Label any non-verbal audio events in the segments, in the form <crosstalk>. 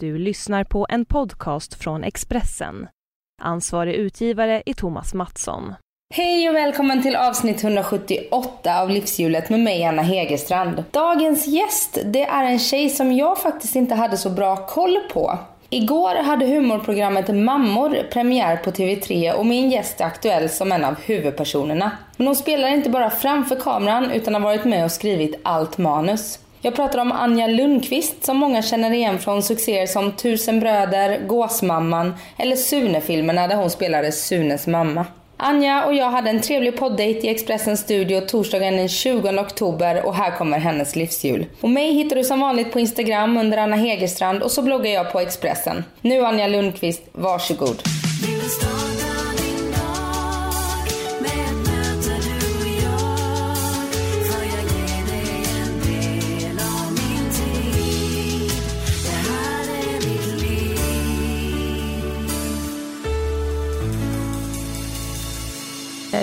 Du lyssnar på en podcast från Expressen. Ansvarig utgivare är Thomas Mattsson. Hej och välkommen till avsnitt 178 av Livshjulet med mig Anna Hegerstrand. Dagens gäst, det är en tjej som jag faktiskt inte hade så bra koll på. Igår hade humorprogrammet Mammor premiär på TV3 och min gäst är aktuell som en av huvudpersonerna. Men hon spelar inte bara framför kameran utan har varit med och skrivit allt manus. Jag pratar om Anja Lundqvist som många känner igen från succéer som Tusen bröder, Gåsmamman eller Sune-filmerna där hon spelade Sunes mamma. Anja och jag hade en trevlig poddejt i Expressens studio torsdagen den 20 oktober och här kommer hennes livshjul. Och mig hittar du som vanligt på Instagram under Anna Hegerstrand och så bloggar jag på Expressen. Nu Anja Lundqvist, varsågod.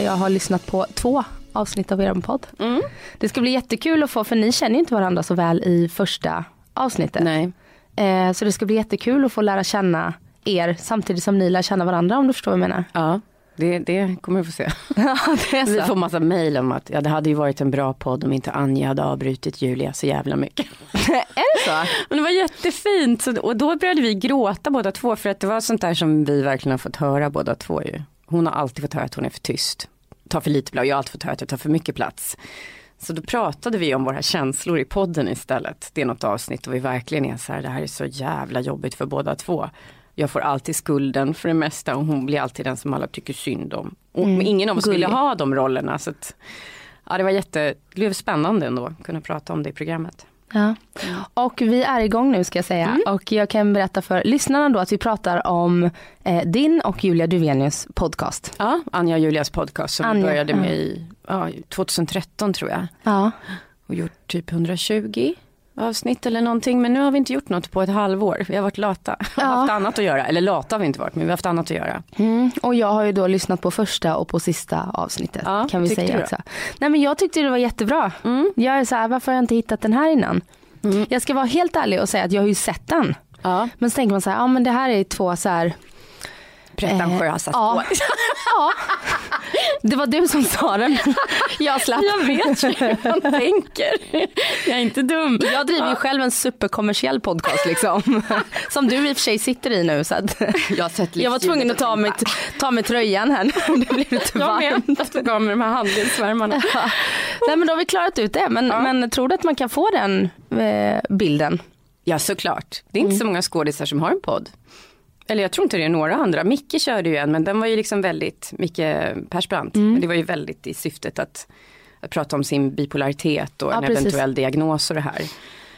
Jag har lyssnat på två avsnitt av er podd. Mm. Det ska bli jättekul att få, för ni känner ju inte varandra så väl i första avsnittet. Nej. Eh, så det ska bli jättekul att få lära känna er samtidigt som ni lär känna varandra om du förstår vad jag menar. Ja, det, det kommer vi få se. <laughs> Ja. Vi får massa mejl om att ja, det hade ju varit en bra podd om inte Anja hade avbrutit Julia så jävla mycket. <laughs> är det så? <laughs> Men det var jättefint så, och då började vi gråta båda två för att det var sånt där som vi verkligen har fått höra båda två ju. Hon har alltid fått höra att hon är för tyst, tar för lite plats, jag har alltid fått höra att jag tar för mycket plats. Så då pratade vi om våra känslor i podden istället. Det är något avsnitt och vi verkligen är så här, det här är så jävla jobbigt för båda två. Jag får alltid skulden för det mesta och hon blir alltid den som alla tycker synd om. Och mm, ingen av oss ville ha de rollerna. Så att, ja, det var jätte, det blev spännande ändå att kunna prata om det i programmet. Ja. Och vi är igång nu ska jag säga mm. och jag kan berätta för lyssnarna då att vi pratar om eh, din och Julia Duvenius podcast. Ja, Anja och Julias podcast som Anja, började med i ja, 2013 tror jag. Ja. Och gjort typ 120 avsnitt eller någonting men nu har vi inte gjort något på ett halvår. Vi har varit lata. <laughs> Vi har haft annat att göra. Eller lata har vi inte varit men vi har haft annat att göra. Mm. Och jag har ju då lyssnat på första och på sista avsnittet Ja, kan vi säga också. Nej men jag tyckte det var jättebra. Mm. Jag är så här, varför har jag inte hittat den här innan? Jag ska vara helt ärlig och säga att jag har ju sett den. Ja. Men så tänker man så här, ja men det här är två så här Pretentiösa Eh, ja. <laughs> Ja, <laughs> det var du som sa det. <laughs> Jag slapp. Jag vet hur man tänker. Jag är inte dum. Jag driver ju själv en superkommersiell podcast liksom. Som du i och för sig sitter i nu. Så att Jag jag var tvungen att ta mig, ta mig tröjan här. Det blev lite Jag varmt. med. Jag tog av mig de här handledsvärmarna. Nej men då har vi klarat ut det. Men, men tror du att man kan få den eh, bilden? Ja såklart. Det är inte så många skådisar som har en podd. Eller jag tror inte det är några andra. Micke körde ju en men den var ju liksom väldigt, Micke Persbrandt. Men det var ju väldigt i syftet att, att prata om sin bipolaritet och Ja, en precis. eventuell diagnos och det här.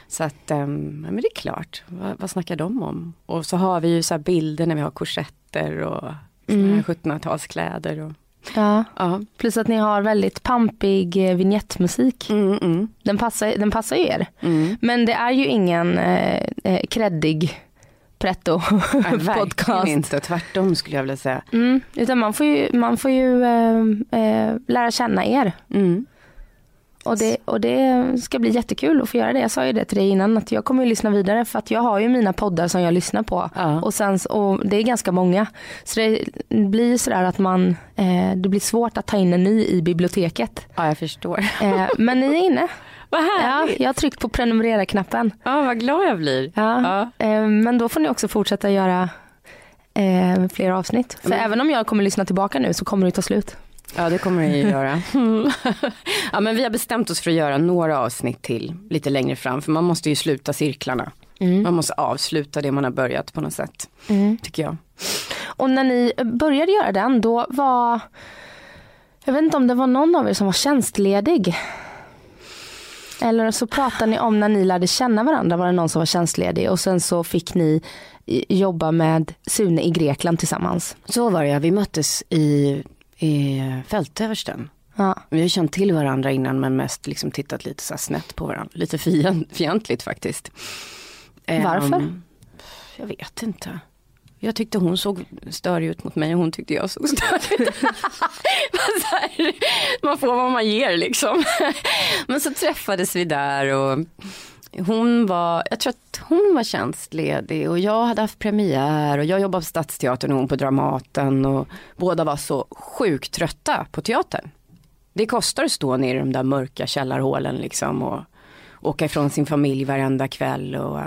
Så att, um, ja, men det är klart, vad, vad snackar de om? Och så har vi ju så bilder när vi har korsetter och här 1700-talskläder. Och, Ja. ja. Plus att ni har väldigt pampig eh, vignettmusik. Mm, mm, Den passar, den passar ju er. mm. Men det är ju ingen eh, eh, kreddig pretto <laughs> Nej, podcast. inte, tvärtom skulle jag vilja säga. Mm, utan man får ju, man får ju eh, eh, lära känna er. Mm. Och det, och det ska bli jättekul att få göra det. Jag sa ju det till dig innan att jag kommer ju lyssna vidare för att jag har ju mina poddar som jag lyssnar på. Ja. Och, sen, och det är ganska många. Så det blir sådär att man, eh, det blir svårt att ta in en ny i biblioteket. ja, jag förstår. Men ni är inne. <laughs> Vad Ja, härligt. jag har tryckt på prenumerera-knappen. Ja, vad glad jag blir. Ja. Ja. Eh, men då får ni också fortsätta göra eh, fler avsnitt. För Men- även om jag kommer lyssna tillbaka nu så kommer det ta slut. Ja det kommer det ju <laughs> göra. <laughs> ja men vi har bestämt oss för att göra några avsnitt till lite längre fram för man måste ju sluta cirklarna. Man måste avsluta det man har börjat på något sätt. Tycker jag. Och när ni började göra den då var, jag vet inte om det var någon av er som var tjänstledig. Eller så pratade ni om när ni lärde känna varandra var det någon som var tjänstledig och sen så fick ni jobba med Sune i Grekland tillsammans. Så var det ja, vi möttes i, i fältöversten. Ja. Vi har känt till varandra innan men mest liksom tittat lite så snett på varandra. Lite fientligt faktiskt. Varför? jag vet inte. Jag tyckte hon såg störig ut mot mig och hon tyckte jag såg <laughs> störig ut. Man får vad man ger liksom. Men så träffades vi där och hon var, jag tror att hon var tjänstledig och jag hade haft premiär och jag jobbade på Stadsteatern och hon på Dramaten och båda var så sjukt trötta på teatern. Det kostar att stå nere i de där mörka källarhålen liksom och åka ifrån sin familj varenda kväll och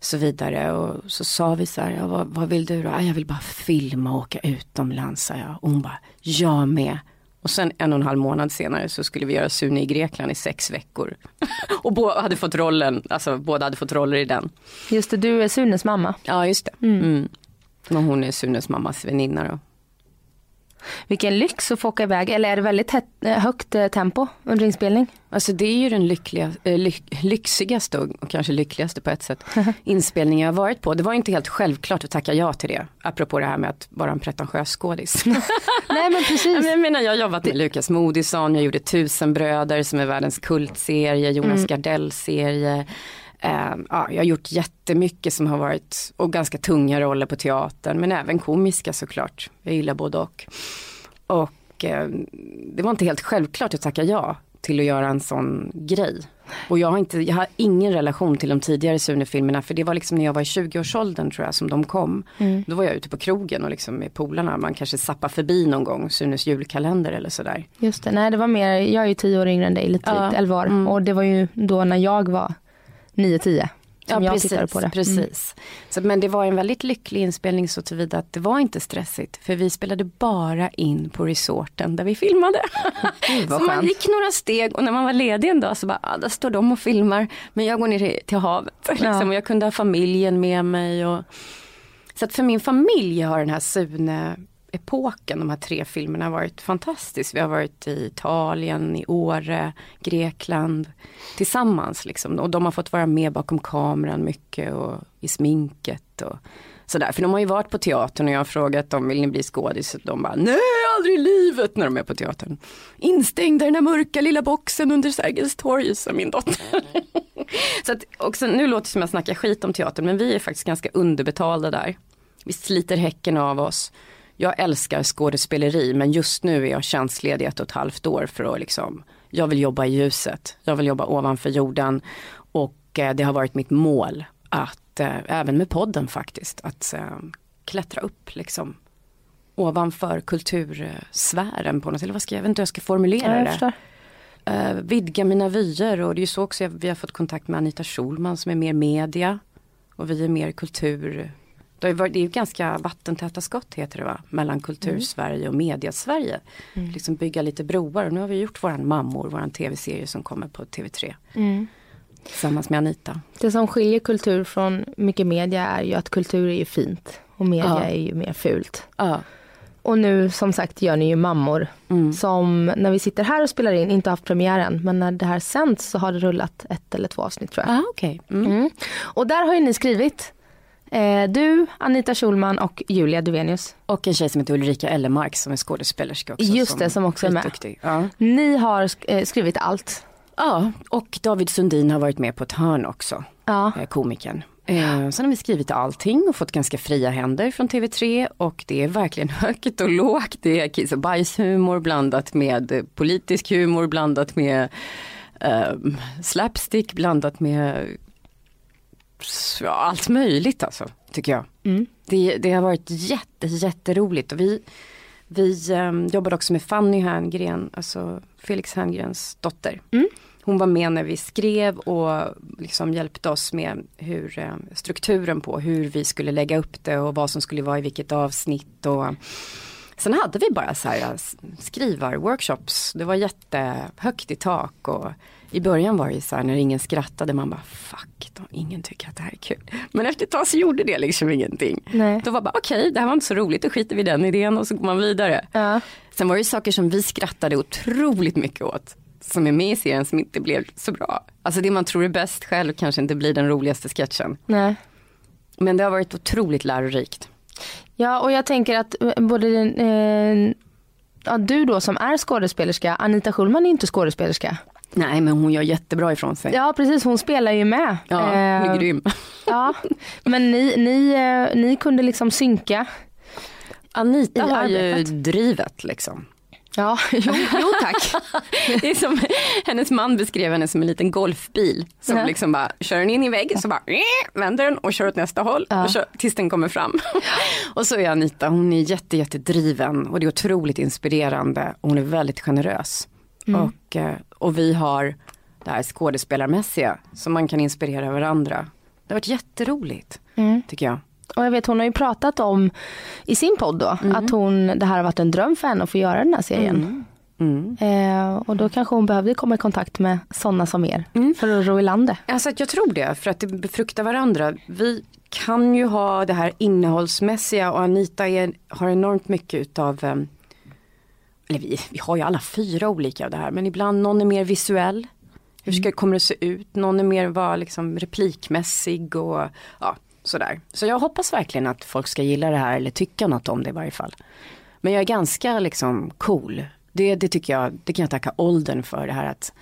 så vidare. Och så sa vi så här, ja, vad, vad vill du då? Ja, jag vill bara filma och åka utomlands, sa jag. Och hon bara, jag med. Och sen en och en halv månad senare så skulle vi göra Sune i Grekland i sex veckor. <laughs> och båda hade fått rollen, alltså båda hade fått roller i den. Just det, du är Sunes mamma. Ja just det. Mm. Men hon är Sunes mammas väninna då. Vilken lyx att få åka iväg, eller är det väldigt eh, högt eh, tempo under inspelning? Alltså det är ju den lyckliga, äh, lyxigaste och kanske lyckligaste på ett sätt <laughs> inspelningen jag varit på. Det var inte helt självklart att tacka ja till det. Apropå det här med att vara en pretentiös skådis. <laughs> Nej men precis. Jag menar jag har jobbat med Lukas Moodysson, jag gjorde Tusenbröder som är världens kultserie, Jonas mm. Gardell serie. Uh, ja, jag har gjort jättemycket som har varit, och ganska tunga roller på teatern, men även komiska såklart. Jag gillar både och. Och uh, det var inte helt självklart att tacka ja till att göra en sån grej. Och jag har, inte, jag har ingen relation till de tidigare Sune-filmerna för det var liksom när jag var i 20-årsåldern tror jag som de kom. Mm. Då var jag ute på krogen och liksom med polarna, man kanske zappar förbi någon gång Sunes julkalender eller sådär. Just det, nej det var mer, jag är ju tio år yngre än dig, lite ja. 11 år. Mm. Och det var ju då när jag var 9-10 som ja, jag precis, på det. Mm. Precis. Mm. Så, men det var en väldigt lycklig inspelning så tillvida att det var inte stressigt. För vi spelade bara in på resorten där vi filmade. <laughs> Mm, så man gick några steg och när man var ledig en dag så bara, ah, där står de och filmar. Men jag går ner till havet. Liksom, ja. och jag kunde ha familjen med mig. Och... Så att för min familj har den här Sune epoken, de här tre filmerna har varit fantastisk. Vi har varit i Italien, i Åre, Grekland tillsammans liksom. Och de har fått vara med bakom kameran mycket och i sminket och sådär. För de har ju varit på teatern och jag har frågat dem, vill ni bli skådis? De bara, nej aldrig i livet när de är på teatern. Instängda i den här mörka lilla boxen under Sergels torg, sa min dotter. <laughs> Så att också, nu låter det som jag snackar skit om teatern, men vi är faktiskt ganska underbetalda där. Vi sliter häcken av oss jag älskar skådespeleri men just nu är jag tjänstledig ett och ett halvt år för att liksom, jag vill jobba i ljuset, jag vill jobba ovanför jorden. Och eh, det har varit mitt mål att, eh, även med podden faktiskt, att eh, klättra upp liksom ovanför kultursfären på något eller vad ska jag, jag vet inte hur jag ska formulera ja, det. Uh, vidga mina vyer. Och det är ju så också vi har fått kontakt med Anita Schulman som är mer media. Och vi är mer kultur det är ju ganska vattentäta skott heter det va? Mellan kultursverige och mediasverige. Mm. Liksom bygga lite broar och nu har vi gjort våran Mammor, våran tv-serie som kommer på TV3. Mm. Tillsammans med Anita. Det som skiljer kultur från mycket media är ju att kultur är ju fint och media ja. är ju mer fult. Ja. Och nu som sagt gör ni ju Mammor mm. som när vi sitter här och spelar in inte haft premiären men när det här sänds så har det rullat ett eller två avsnitt tror jag. Ah, okay. Mm. Mm. Och där har ju ni skrivit du, Anita Schulman och Julia Duvenius. Och en tjej som heter Ulrika Ellemark som är skådespelerska också. Just det, som också är med. Ja. Ni har eh, skrivit allt. Ja, och David Sundin har varit med på ett hörn också. Ja. Eh, komikern. Eh, sen har vi skrivit allting och fått ganska fria händer från TV3 och det är verkligen <laughs> högt och lågt. Det är kiss och bajshumor blandat med politisk humor blandat med eh, slapstick blandat med ja, allt möjligt alltså, tycker jag. Mm. Det, det, har varit jätte, jätteroligt och vi, vi um, jobbade också med Fanny Herngren, alltså Felix Herngrens dotter. Mm. Hon var med när vi skrev och liksom hjälpte oss med hur, uh, strukturen på hur vi skulle lägga upp det och vad som skulle vara i vilket avsnitt. Och, Sen hade vi bara så här skrivar-workshops. Det var jättehögt i tak och i början var det så här när ingen skrattade, man bara fuck, då, ingen tycker att det här är kul. Men efter ett tag så gjorde det liksom ingenting. Nej. Då var bara okej, okay, det här var inte så roligt, då skiter vi i den idén och så går man vidare. Ja. Sen var det saker som vi skrattade otroligt mycket åt som är med i serien som inte blev så bra. Alltså det man tror är bäst själv kanske inte blir den roligaste sketchen. Nej. Men det har varit otroligt lärorikt. Ja och jag tänker att eh, både eh, ja, du då som är skådespelerska, Anita Schulman är inte skådespelerska. Nej men hon gör jättebra ifrån sig. Ja precis, hon spelar ju med. Ja, hon är eh, grym. Ja, men ni, ni, eh, ni kunde liksom synka. Anita har ju drivet liksom. Ja, jo, jo tack. <laughs> Det är som, hennes man beskrev henne som en liten golfbil. Som Ja. liksom bara kör den in i vägg så bara vänder den och kör åt nästa håll Ja. och kör, tills den kommer fram. <laughs> och så är Anita, hon är jätte, jättedriven och det är otroligt inspirerande. Och hon är väldigt generös. Och, eh, och vi har det här skådespelarmässiga som man kan inspirera varandra. Det har varit jätteroligt Mm. tycker jag. Och jag vet hon har ju pratat om i sin podd då att hon, det här har varit en dröm för henne att få göra den här serien. Mm. Eh, och då kanske hon behövde komma i kontakt med sådana som er för att ro i landet. Alltså jag tror det, för att det befruktar varandra. Vi kan ju ha det här innehållsmässiga och Anita är, har enormt mycket utav, eh, eller vi, vi har ju alla fyra olika av det här, men ibland någon är mer visuell. Hur ska, kommer det se ut? Någon är mer var liksom replikmässig och ja, sådär. Så jag hoppas verkligen att folk ska gilla det här eller tycka något om det i varje fall. Men jag är ganska liksom cool. Det, det tycker jag, det kan jag tacka åldern för det här att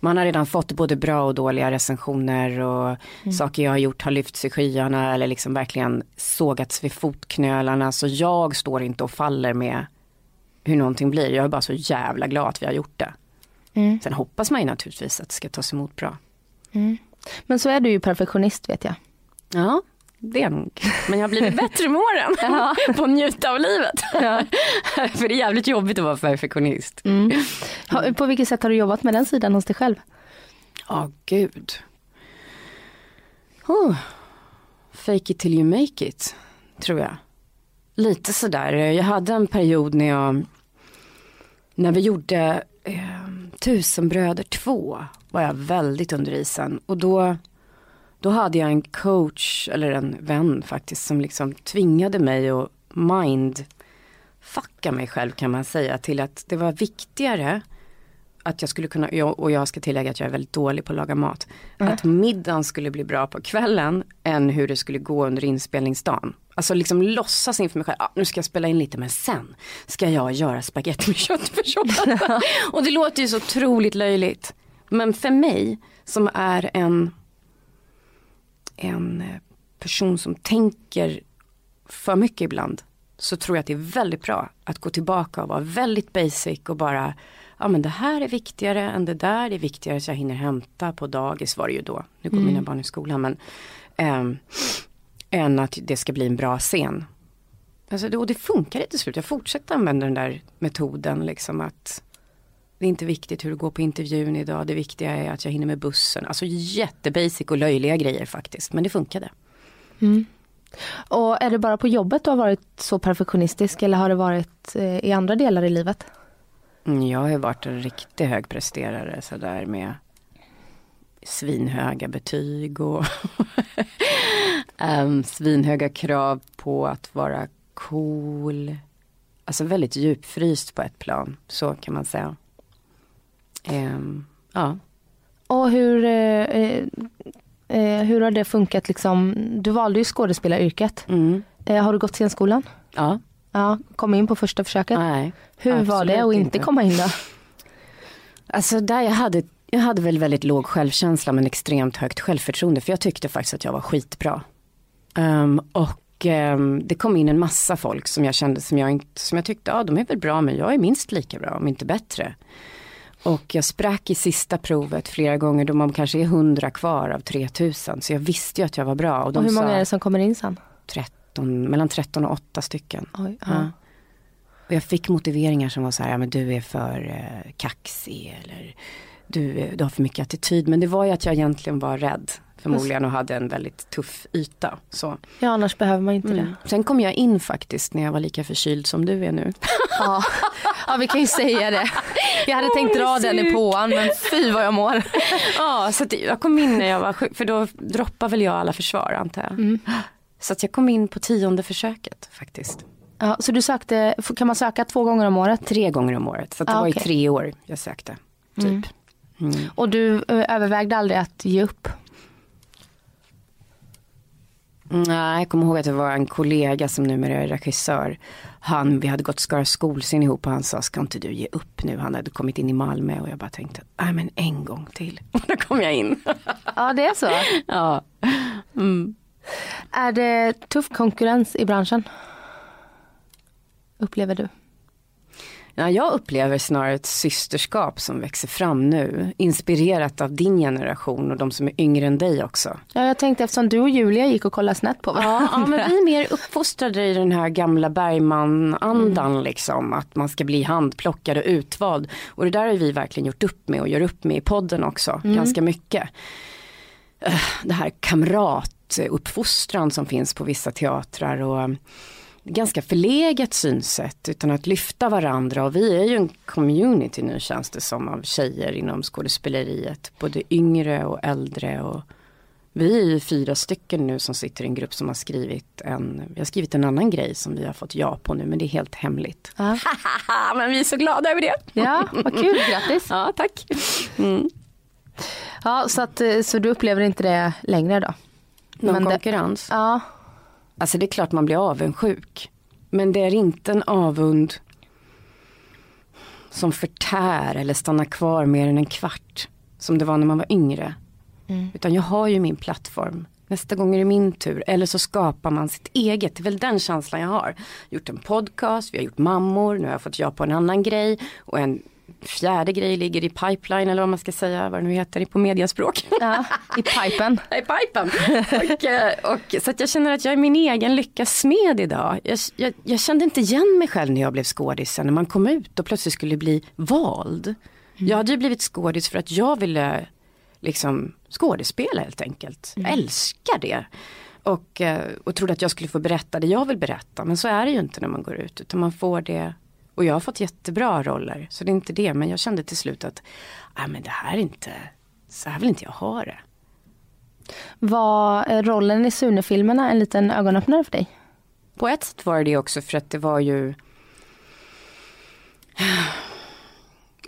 man har redan fått både bra och dåliga recensioner och saker jag har gjort har lyfts i skyarna eller liksom verkligen sågats vid fotknölarna. Så jag står inte och faller med hur någonting blir. Jag är bara så jävla glad att vi har gjort det. Mm. Sen hoppas man ju naturligtvis att det ska tas emot bra. Men så är du ju perfektionist vet jag. Ja, det är nog. Men jag har blivit <laughs> bättre med åren på att njuta av livet. <laughs> För det är jävligt jobbigt att vara perfektionist. Ha- På vilket sätt har du jobbat med den sidan hos dig själv? Ja, gud. Oh. Fake it till you make it, tror jag. Lite sådär. Jag hade en period när jag, när vi gjorde eh, Tusenbröder 2, var jag väldigt under isen. Och då, då hade jag en coach, eller en vän faktiskt, som liksom tvingade mig att mindfucka mig själv kan man säga till att det var viktigare att jag skulle kunna, och jag ska tillägga att jag är väldigt dålig på att laga mat, att middagen skulle bli bra på kvällen än hur det skulle gå under inspelningsdagen. Alltså liksom låtsas inför mig själv, ah, nu ska jag spela in lite men sen ska jag göra spaghetti med <laughs> köttfärssås. och det låter ju så otroligt löjligt. Men för mig som är en, en eh, person som tänker för mycket ibland så tror jag att det är väldigt bra att gå tillbaka och vara väldigt basic och bara ja men det här är viktigare än det där, det är viktigare att jag hinner hämta på dagis var det ju då, nu går mina barn i skolan men ehm, än att det ska bli en bra scen. Alltså, det- och det funkar till slut, jag fortsätter använda den där metoden liksom att det är inte viktigt hur det går på intervjun idag, det viktiga är att jag hinner med bussen. Alltså jättebasic och löjliga grejer faktiskt, men det funkade. Och är det bara på jobbet du har varit så perfektionistisk eller har det varit eh, i andra delar i livet? Mm, Jag har ju varit en riktig högpresterare sådär med svinhöga betyg och <laughs> em, svinhöga krav på att vara cool. Alltså väldigt djupfryst på ett plan, så kan man säga. Em, ja. Och hur, eh, eh, eh, hur har det funkat liksom? Du valde ju skådespelaryrket. Mm. Eh, har du gått scenskolan? Ja, Ja, kom in på första försöket. nej. hur var det att inte komma in då? Alltså där jag hade, jag hade väl väldigt låg självkänsla men extremt högt självförtroende för jag tyckte faktiskt att jag var skitbra. Ehm, och ehm, det kom in en massa folk som jag kände som jag, inte, som jag tyckte, ja de är väl bra men jag är minst lika bra om inte bättre. Och jag sprack i sista provet flera gånger då man kanske är hundra kvar av 3000 så jag visste ju att jag var bra. Och Och hur många sa är det som kommer in sen? 13, mellan 13 och 8 stycken. Oj, ja. Ja. Och jag fick motiveringar som var så här, ja men du är för eh, kaxig eller du, eh, du har för mycket attityd. Men det var ju att jag egentligen var rädd förmodligen och hade en väldigt tuff yta. Så. ja, annars behöver man inte Mm. det. Sen kom jag in faktiskt när jag var lika förkyld som du är nu. <laughs> Ja. ja, vi kan ju säga det. Jag hade tänkt dra den i påan men fy vad jag mår. ja, så jag kom in när jag var sjuk, för då droppade väl jag alla försvar antar jag. Så att jag kom in på tionde försöket faktiskt. Ja, så du sökte, kan man söka två gånger om året? Tre gånger om året, så det Ah, var i okej. tre år jag sökte. Typ. Mm. Och du övervägde aldrig att ge upp? Nej, jag kommer ihåg att det var en kollega som numera är regissör. Han, vi hade gått Skara skolscen ihop och han sa, ska inte du ge upp nu? Han hade kommit in i Malmö och jag bara tänkte, nej men en gång till. <laughs> Och då kom jag in. Ja, det är så. <laughs> ja. Är det tuff konkurrens i branschen? Upplever du? Ja, jag upplever snarare ett systerskap som växer fram nu. Inspirerat av din generation och de som är yngre än dig också. Ja, jag tänkte eftersom du och Julia gick och kollade snett på varandra. Ja, ja men vi är mer uppfostrade i den här gamla Bergman-andan mm. liksom. Att man ska bli handplockad och utvald. Och det där har vi verkligen gjort upp med och gör upp med i podden också. Mm. Ganska mycket. Eh, det här kamratuppfostran som finns på vissa teatrar. och ganska förlegat synsätt utan att lyfta varandra och vi är ju en community nu känns det som av tjejer inom skådespeleriet. Både yngre och äldre och vi är ju fyra stycken nu som sitter i en grupp som har skrivit en, vi har skrivit en annan grej som vi har fått ja på nu men det är helt hemligt. Ja. <laughs> men vi är så glada över det. Ja, vad kul, grattis. <laughs> Ja, tack. Mm. Ja, så, att, eh, så du upplever inte det längre då? Någon men konkurrens? Det, ja. Alltså det är klart man blir avundsjuk. Men det är inte en avund som förtär eller stannar kvar mer än en kvart. Som det var när man var yngre. Mm. Utan jag har ju min plattform. Nästa gång är det min tur. Eller så skapar man sitt eget. Det är väl den känslan jag har. Gjort en podcast, vi har gjort mammor, nu har jag fått ja på en annan grej. Och en fjärde grej ligger i pipeline eller vad man ska säga, vad det nu heter på mediaspråk. Ja, I pipen. <laughs> I pipen. Och, eh, och, så att jag känner att jag är min egen lyckas smed idag. Jag, jag, jag, kände inte igen mig själv när jag blev skådis när man kom ut och plötsligt skulle bli vald. Mm. Jag hade ju blivit skådis för att jag ville liksom skådespela helt enkelt. Mm. Jag älskar det. Och, eh, och trodde att jag skulle få berätta det jag vill berätta. Men så är det ju inte när man går ut. Utan man får det och jag har fått jättebra roller. Så det är inte det. Men jag kände till slut att ah, men det här är inte, så här vill inte jag ha det. Var rollen i Sune-filmerna en liten ögonöppnare för dig? På ett sätt var det det också för att det var ju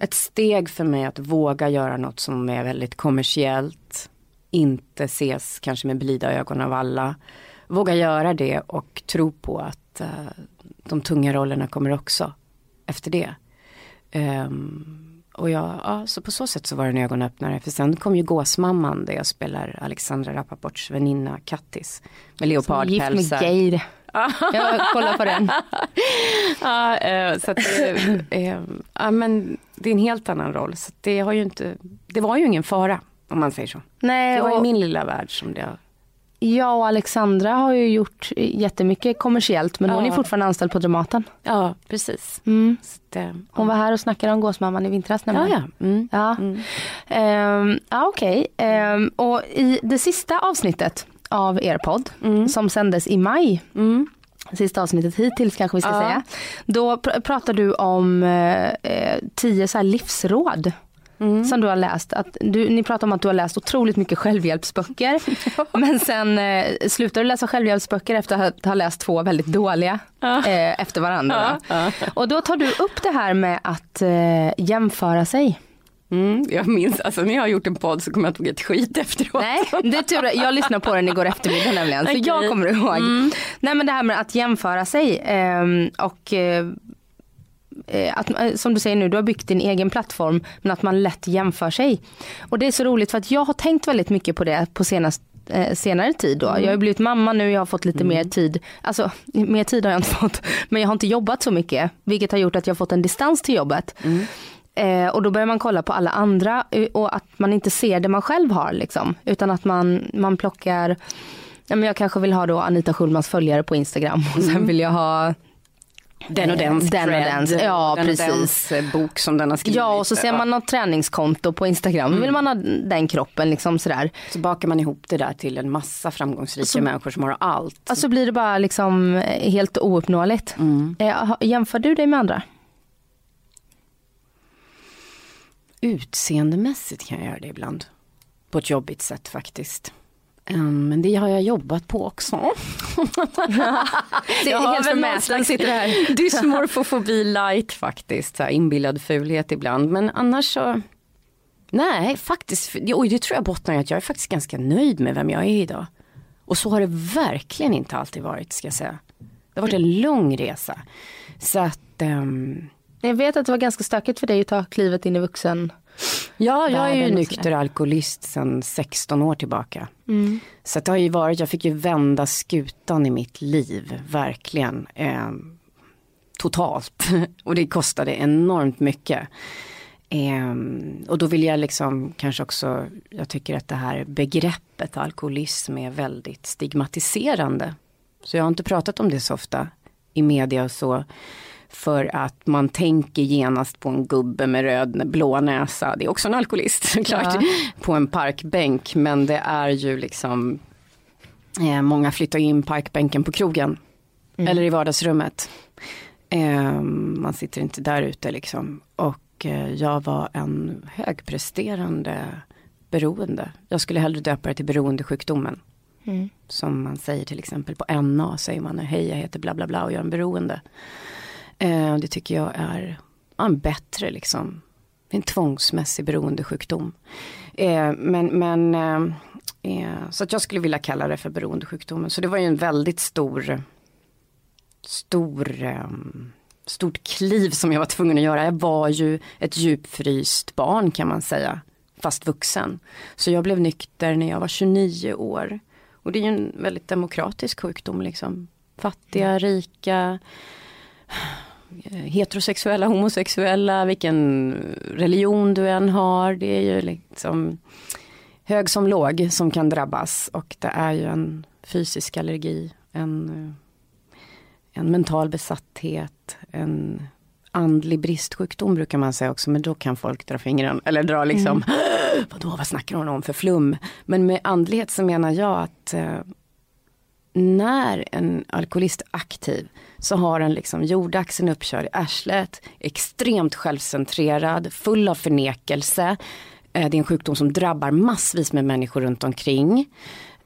ett steg för mig att våga göra något som är väldigt kommersiellt. Inte ses kanske med blida ögon av alla. Våga göra det och tro på att uh, de tunga rollerna kommer också efter det. Um, och jag, ja, så på så sätt så var det en ögonöppnare. För sen kom ju Gåsmamman där jag spelar Alexandra Rappaports väninna Kattis. Med leopardpälsar. Gift med Geir. <laughs> jag kollar på den. ja, uh, så att, uh, uh, men det är en helt annan roll. Så det, har ju inte, det var ju ingen fara om man säger så. Nej, det var och... i min lilla värld som det jag och Alexandra har ju gjort jättemycket kommersiellt men ja. hon är fortfarande anställd på Dramaten. Ja precis. Mm. Det, hon var här och snackade om Gåsmamman i vintras nämligen. Ja, ja. Mm. ja. Mm. Um, ja okej. Okay. Um, ehm, och i det sista avsnittet av er podd mm. som sändes i maj mm. Sista avsnittet hittills kanske vi ska ja. säga. Då pr pratar du om eh, eh tio så livsråd Mm. som du har läst. Att du, ni pratar om att du har läst otroligt mycket självhjälpsböcker. <laughs> men sen eh, slutar du läsa självhjälpsböcker efter att ha läst två väldigt dåliga eh, efter varandra. Och då tar du upp det här med att eh, jämföra sig. Mm, jag minns, alltså när jag har gjort en podd så kommer jag inte ihåg ett skit efteråt. Nej, det tur, jag lyssnade på den igår eftermiddag nämligen, okay. så jag kommer ihåg. Mm. Nej men det här med att jämföra sig eh, och Eh, att, eh, som du säger nu, du har byggt din egen plattform men att man lätt jämför sig. Och det är så roligt för att jag har tänkt väldigt mycket på det på senast, eh, senare tid då. Mm. Jag har blivit mamma nu, jag har fått lite mm. mer tid. Alltså mer tid har jag inte <laughs> fått, men jag har inte jobbat så mycket. Vilket har gjort att jag har fått en distans till jobbet. Mm. Eh, och då börjar man kolla på alla andra och att man inte ser det man själv har liksom. Utan att man, man plockar, ja, men jag kanske vill ha då Anita Schulmans följare på Instagram och sen mm. vill jag ha den och dens den och dens, ja den precis. Och dens eh, bok som den har skrivit. Ja och så ser man något träningskonto på Instagram, mm. vill man ha den kroppen liksom sådär. Så bakar man ihop det där till en massa framgångsrika så, människor som har allt. Så blir det bara liksom eh, helt ouppnåeligt. Mm. Eh, jämför du dig med andra? Utseendemässigt kan jag göra det ibland. På ett jobbigt sätt faktiskt. Um, men det har jag jobbat på också. <laughs> jag har helt förmäten sitter här. <laughs> Dysmorfofobi light faktiskt, här inbillad fulhet ibland. Men annars så, nej faktiskt, oj det tror jag bottnar i att jag är faktiskt ganska nöjd med vem jag är idag. Och så har det verkligen inte alltid varit ska jag säga. Det har varit en lång resa. Så att um... Jag vet att det var ganska stökigt för dig att ta klivet in i vuxen Ja, jag är ju nykter alkoholist sedan 16 år tillbaka. Mm. Så det har ju varit, jag fick ju vända skutan i mitt liv, verkligen. Eh, totalt. <laughs> Och det kostade enormt mycket. Ehm, och då vill jag liksom kanske också, jag tycker att det här begreppet alkoholism är väldigt stigmatiserande. Så jag har inte pratat om det så ofta i media och så. För att man tänker genast på en gubbe med röd blå näsa. Det är också en alkoholist <laughs> såklart. Ja. På en parkbänk. Men det är ju liksom eh, Många flyttar in parkbänken på krogen. Mm. Eller i vardagsrummet. Eh, man sitter inte där ute liksom. Och eh, jag var en högpresterande beroende. Jag skulle hellre döpa det till beroendesjukdomen. Mm. Som man säger till exempel på NA säger man hej jag heter bla bla bla och jag är en beroende. Eh, det tycker jag är en bättre liksom. En tvångsmässig beroendesjukdom. Eh, men men eh, eh, så att jag skulle vilja kalla det för beroendesjukdomen. Så det var ju en väldigt stor stor eh, stort kliv som jag var tvungen att göra. Jag var ju ett djupfryst barn kan man säga. Fast vuxen. Så jag blev nykter när jag var 29 år. Och det är ju en väldigt demokratisk sjukdom liksom. Fattiga, rika, heterosexuella, homosexuella, vilken religion du än har. Det är ju liksom hög som låg som kan drabbas. Och det är ju en fysisk allergi, en, en mental besatthet, en andlig bristsjukdom brukar man säga också, men då kan folk dra fingren, eller dra liksom, mm. <gasps> vadå, vad snackar hon om för flum? Men med andlighet så menar jag att eh, när en alkoholist är aktiv så har den liksom jordaxeln uppkörd i arslet, extremt självcentrerad, full av förnekelse. Eh, det är en sjukdom som drabbar massvis med människor runt omkring.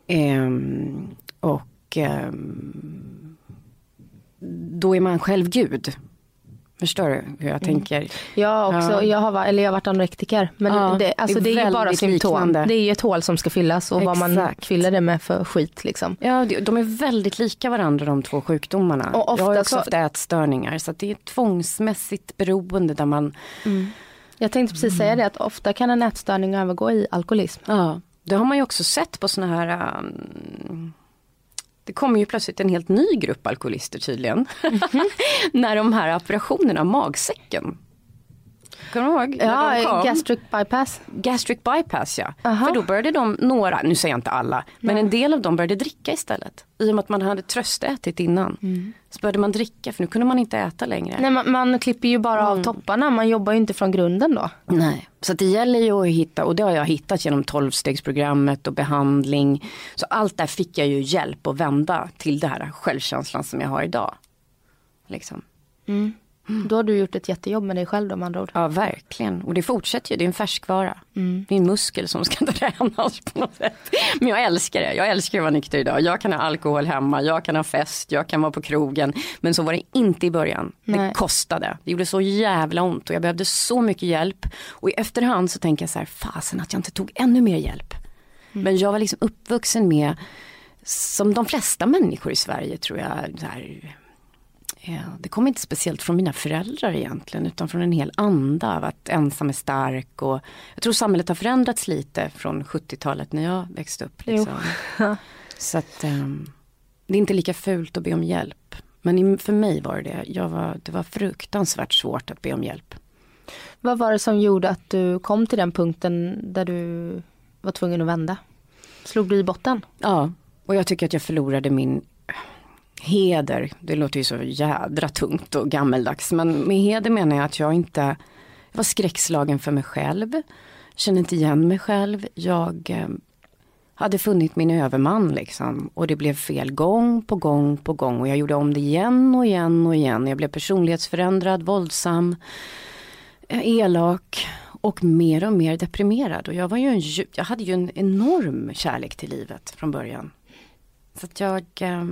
Ehm, och ehm, då är man själv Gud. Förstår du hur jag mm. tänker? Jag också, ja. jag har, eller jag har varit anorektiker. Men ja, det, alltså det är, det är ju bara symptom. Liknande. Det är ju ett hål som ska fyllas och Exakt. vad man fyller det med för skit liksom. Ja, de är väldigt lika varandra de två sjukdomarna. Och ofta jag har också så... haft ätstörningar så det är ett tvångsmässigt beroende där man mm. Jag tänkte precis mm. säga det att ofta kan en ätstörning övergå i alkoholism. Ja, det har man ju också sett på såna här um det kommer ju plötsligt en helt ny grupp alkoholister tydligen. Mm <laughs> -hmm. När de här operationerna av magsäcken Kommer du ihåg? Ja, gastric bypass. Gastric bypass ja. Aha. För då började de, några, nu säger jag inte alla, men en del av dem började dricka istället. I och med att man hade tröstätit innan. Mm. Så började man dricka för nu kunde man inte äta längre. Nej man, man klipper ju bara mm. av topparna, man jobbar ju inte från grunden då. Nej, så det gäller ju att hitta, och det har jag hittat genom tolvstegsprogrammet och behandling. Så allt där fick jag ju hjälp att vända till det här självkänslan som jag har idag. Liksom. Mm. Då har du gjort ett jättejobb med dig själv då med andra ord. Ja verkligen. Och det fortsätter ju, det är en färskvara. Mm. Det är en muskel som ska <laughs> tränas på något sätt. Men jag älskar det, jag älskar att vara nykter idag. Jag kan ha alkohol hemma, jag kan ha fest, jag kan vara på krogen. Men så var det inte i början. Nej. Det kostade. Det gjorde så jävla ont och jag behövde så mycket hjälp. Och i efterhand så tänker jag så här, fasen att jag inte tog ännu mer hjälp. Mm. Men jag var liksom uppvuxen med, som de flesta människor i Sverige tror jag, här, det kom inte speciellt från mina föräldrar egentligen utan från en hel anda av att ensam är stark och jag tror samhället har förändrats lite från 70-talet när jag växte upp. Liksom. <laughs> Så att um, det är inte lika fult att be om hjälp. Men för mig var det det. Jag var, det var fruktansvärt svårt att be om hjälp. Vad var det som gjorde att du kom till den punkten där du var tvungen att vända? Slog du i botten? Ja, och jag tycker att jag förlorade min heder, det låter ju så jädra tungt och gammeldags, men med heder menar jag att jag inte jag var skräckslagen för mig själv, kände inte igen mig själv, jag eh, hade funnit min överman liksom och det blev fel gång på gång på gång och jag gjorde om det igen och igen och igen. Jag blev personlighetsförändrad, våldsam, eh, elak och mer och mer deprimerad. Och jag, var ju en, jag hade ju en enorm kärlek till livet från början. Så att jag eh,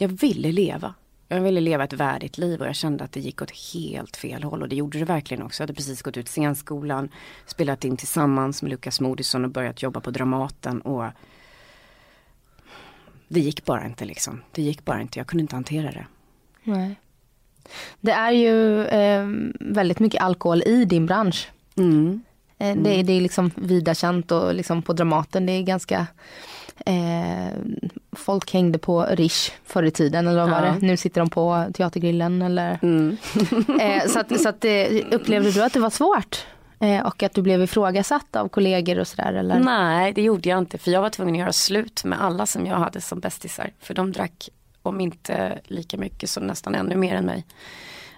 jag ville leva. Jag ville leva ett värdigt liv och jag kände att det gick åt helt fel håll och det gjorde det verkligen också. Jag hade precis gått ut scenskolan, spelat in tillsammans med Lukas Moodysson och börjat jobba på Dramaten och det gick bara inte liksom. Det gick bara inte, jag kunde inte hantera det. Nej. Det är ju eh, väldigt mycket alkohol i din bransch. Mm. Mm. Det, det, är liksom vida känt och liksom på Dramaten det är ganska eh, folk hängde på Rish förr i tiden eller vad var Ja. det? Nu sitter de på Teatergrillen eller Mm. eh, Så, att, så att, eh, upplevde du att det var svårt? Eh, och att du blev ifrågasatt av kollegor och sådär eller? Nej, det gjorde jag inte för jag var tvungen att göra slut med alla som jag hade som bästisar. För de drack, om inte lika mycket, så nästan ännu mer än mig.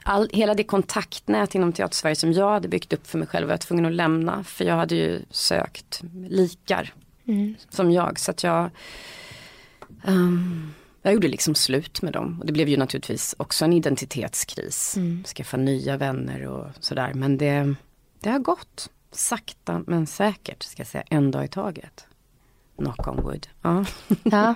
All, hela det kontaktnät inom Teatersverige som jag hade byggt upp för mig själv var jag tvungen att lämna. För jag hade ju sökt likar Mm. som jag. Så att jag, ehm, jag gjorde liksom slut med dem. Och det blev ju naturligtvis också en identitetskris. Mm. Skaffa nya vänner och sådär. Men det, det har gått. Sakta men säkert ska jag säga. En dag i taget. Knock on wood. Ja. Ja.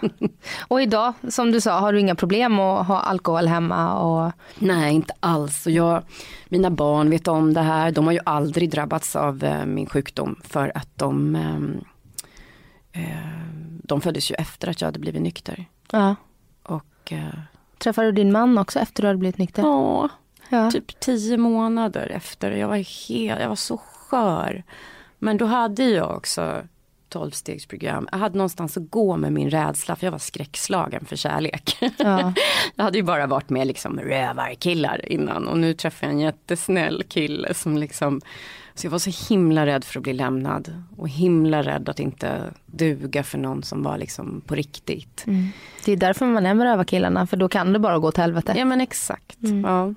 Och idag, som du sa, har du inga problem att ha alkohol hemma och Nej, inte alls. Och jag, mina barn vet om det här. De har ju aldrig drabbats av eh, min sjukdom för att de, eh, de föddes ju efter att jag hade blivit nykter. ja. Och eh, Träffade du din man också efter du hade blivit nykter? ja, Ja. typ tio månader efter. Jag var helt, jag var så skör. Men då hade jag också tolvstegsprogram. Jag hade någonstans att gå med min rädsla för jag var skräckslagen för kärlek. Ja. <laughs> Jag hade ju bara varit med liksom rövarkillar innan och nu träffade jag en jättesnäll kille som liksom Så jag var så himla rädd för att bli lämnad och himla rädd att inte duga för någon som var liksom på riktigt. Mm. Det är därför man är med rövarkillarna, för då kan det bara gå till helvete. Ja men exakt. Mm. Ja.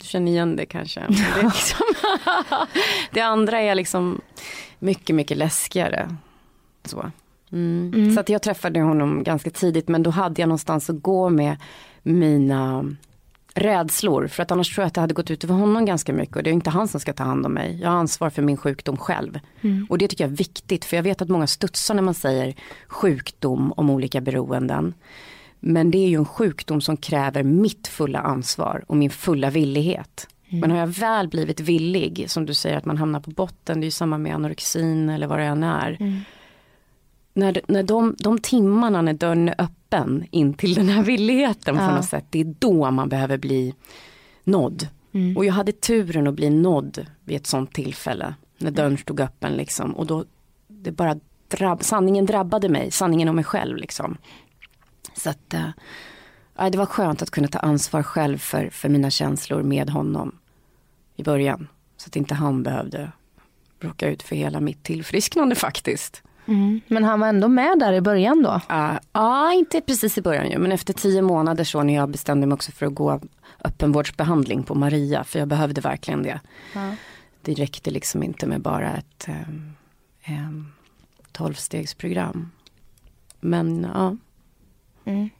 Du känner igen det kanske. Det, liksom <laughs> det andra är liksom mycket, mycket läskigare. Så. Mm. Mm. så att jag träffade honom ganska tidigt men då hade jag någonstans att gå med mina rädslor. För att annars tror jag att det hade gått ut över honom ganska mycket och det är inte han som ska ta hand om mig. Jag har ansvar för min sjukdom själv. Mm. Och det tycker jag är viktigt för jag vet att många studsar när man säger sjukdom om olika beroenden. Men det är ju en sjukdom som kräver mitt fulla ansvar och min fulla villighet. Men har jag väl blivit villig, som du säger att man hamnar på botten, det är ju samma med anorexin eller vad det än är. Mm. När, när de, de timmarna när dörren är öppen in till den här villigheten Ja. på något sätt, det är då man behöver bli nådd. Mm. Och jag hade turen att bli nådd vid ett sånt tillfälle. När dörren stod öppen liksom. Och då, det bara drabb, sanningen drabbade mig, sanningen om mig själv liksom. Så att, ja, det var skönt att kunna ta ansvar själv för, för mina känslor med honom i början. Så att inte han behövde råka ut för hela mitt tillfrisknande faktiskt. Mm. Men han var ändå med där i början då? Ja, ja, inte precis i början ju, men efter tio månader så när jag bestämde mig också för att gå öppenvårdsbehandling på Maria, för jag behövde verkligen det. Ja. Det räckte liksom inte med bara ett um, tolvstegsprogram. Men ja, Mm.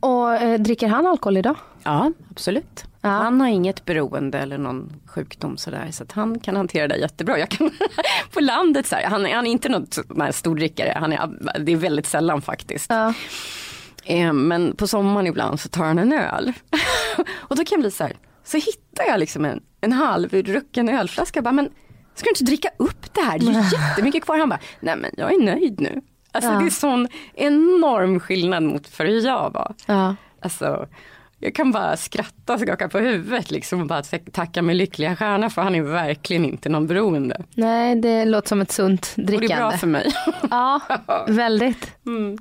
Och eh, dricker han alkohol idag? Ja absolut. Ja. Han har inget beroende eller någon sjukdom sådär, så att han kan hantera det jättebra. Jag kan, <laughs> på landet så här, han, är- han är inte här stordrickare, han är, det är väldigt sällan faktiskt. Ja. Eh, Men på sommaren ibland så tar han en öl. <laughs> och då kan jag bli så här, så hittar jag liksom en, en halvdrucken ölflaska. Jag bara, men ska du inte dricka upp det här? Det är ju <laughs> jättemycket kvar. Han bara, nej men jag är nöjd nu. Alltså Ja. det är sån enorm skillnad mot för hur jag var. Ja. Alltså, jag kan bara skratta och skaka på huvudet liksom och bara tack- tacka min lyckliga stjärna för han är verkligen inte någon beroende. Nej, det låter som ett sunt Och det är bra drickande. för mig. <laughs> Ja, <laughs> väldigt. Mm.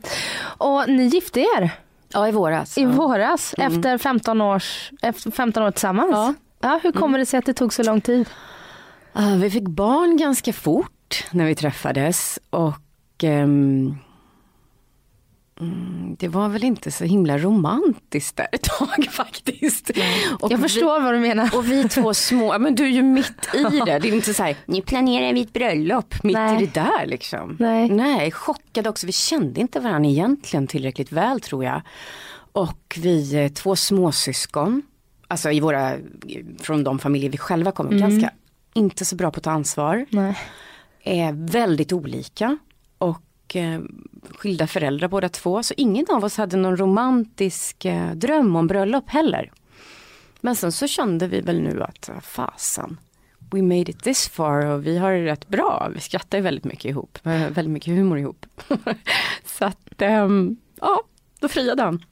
Och ni gifte er Ja i våras. i våras Mm. efter 15 års, efter 15 år tillsammans. Ja. Ja, hur kommer det sig att det tog så lång tid? Ah, vi fick barn ganska fort när vi träffades och ehm, mm, det var väl inte så himla romantiskt där ett tag <laughs> faktiskt. Och Jag vi- förstår vad du menar. Och vi två små, men du är ju mitt i <laughs> det. Det är inte så här, ni planerar mitt bröllop mitt Nej. i det där liksom. Nej. Nej, chockade också. Vi kände inte varandra egentligen tillräckligt väl tror jag. Och vi är två småsyskon, alltså i våra, från de familjer vi själva kommer, ganska inte så bra på att ta ansvar. Nej. Är väldigt olika och eh, skilda föräldrar båda två. Så ingen av oss hade någon romantisk eh, dröm om bröllop heller. Men sen så kände vi väl nu att ah, fasen, we made it this far och vi har det rätt bra. Vi skrattar ju väldigt mycket ihop, eh, väldigt mycket humor ihop. <laughs> så att, ähm, ja, då friade han.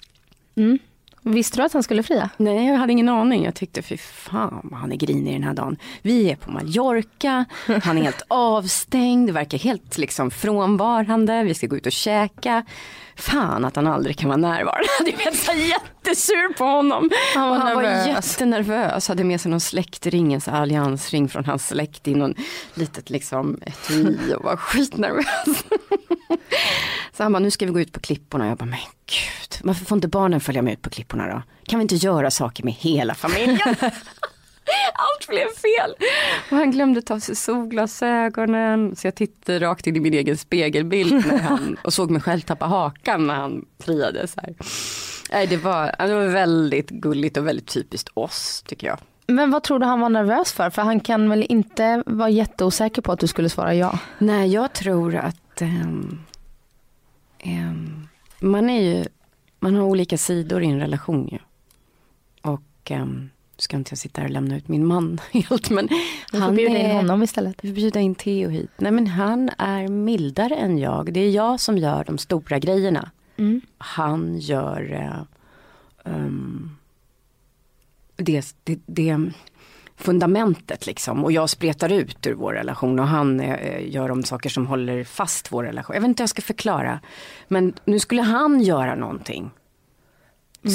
Mm. Visste du att han skulle fria? Nej, jag hade ingen aning. Jag tyckte fy fan vad han är grinig den här dagen. Vi är på Mallorca, han är helt <laughs> avstängd, verkar helt liksom frånvarande, vi ska gå ut och käka. Fan att han aldrig kan vara närvarande. <laughs> Jag blev så jättesur på honom. Han var Och han var nervös. jättenervös, hade med sig någon släktring, en alliansring från hans släkt i någon litet liksom etui och var skitnervös. <laughs> Så han bara, nu ska vi gå ut på klipporna. Jag bara, men gud, varför får inte barnen följa med ut på klipporna då? Kan vi inte göra saker med hela familjen? <laughs> <laughs> Allt blev fel. Och han glömde ta sig solglasögonen. Så jag tittade rakt in i min egen spegelbild när han, <laughs> och såg mig själv tappa hakan när han friade. Så här. Nej, det, var, det var väldigt gulligt och väldigt typiskt oss tycker jag. Men vad tror du han var nervös för? För han kan väl inte vara jätteosäker på att du skulle svara ja? Nej, jag tror att ehm, ehm, man är ju, man har olika sidor i en relation ju. Och um, ska inte jag sitta här och lämna ut min man <laughs> helt men Du får bjuda in honom istället. Vi får bjuda in Theo hit. Nej men han är mildare än jag. Det är jag som gör de stora grejerna. Mm. Han gör eh, ehm, det, det, det fundamentet liksom. Och jag spretar ut ur vår relation och han eh, gör de saker som håller fast vår relation. Jag vet inte hur jag ska förklara. Men nu skulle han göra någonting.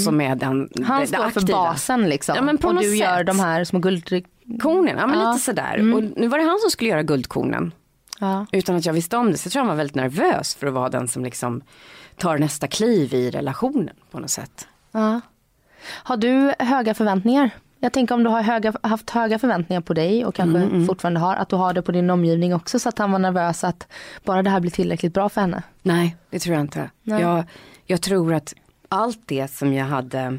Som är den, Mm. Han det, det står för basen liksom. Ja, men på och något du gör sätt. de här små guld... Kornen, ja men Ja. lite sådär. Mm. Och nu var det han som skulle göra guldkornen. Ja. Utan att jag visste om det. Så jag tror han var väldigt nervös för att vara den som liksom tar nästa kliv i relationen på något sätt. Ja. Har du höga förväntningar? Jag tänker om du har höga, haft höga förväntningar på dig och kanske Mm, fortfarande har, att du har det på din omgivning också så att han var nervös att bara det här blir tillräckligt bra för henne. Nej, det tror jag inte. Nej. Jag, jag tror att allt det som jag hade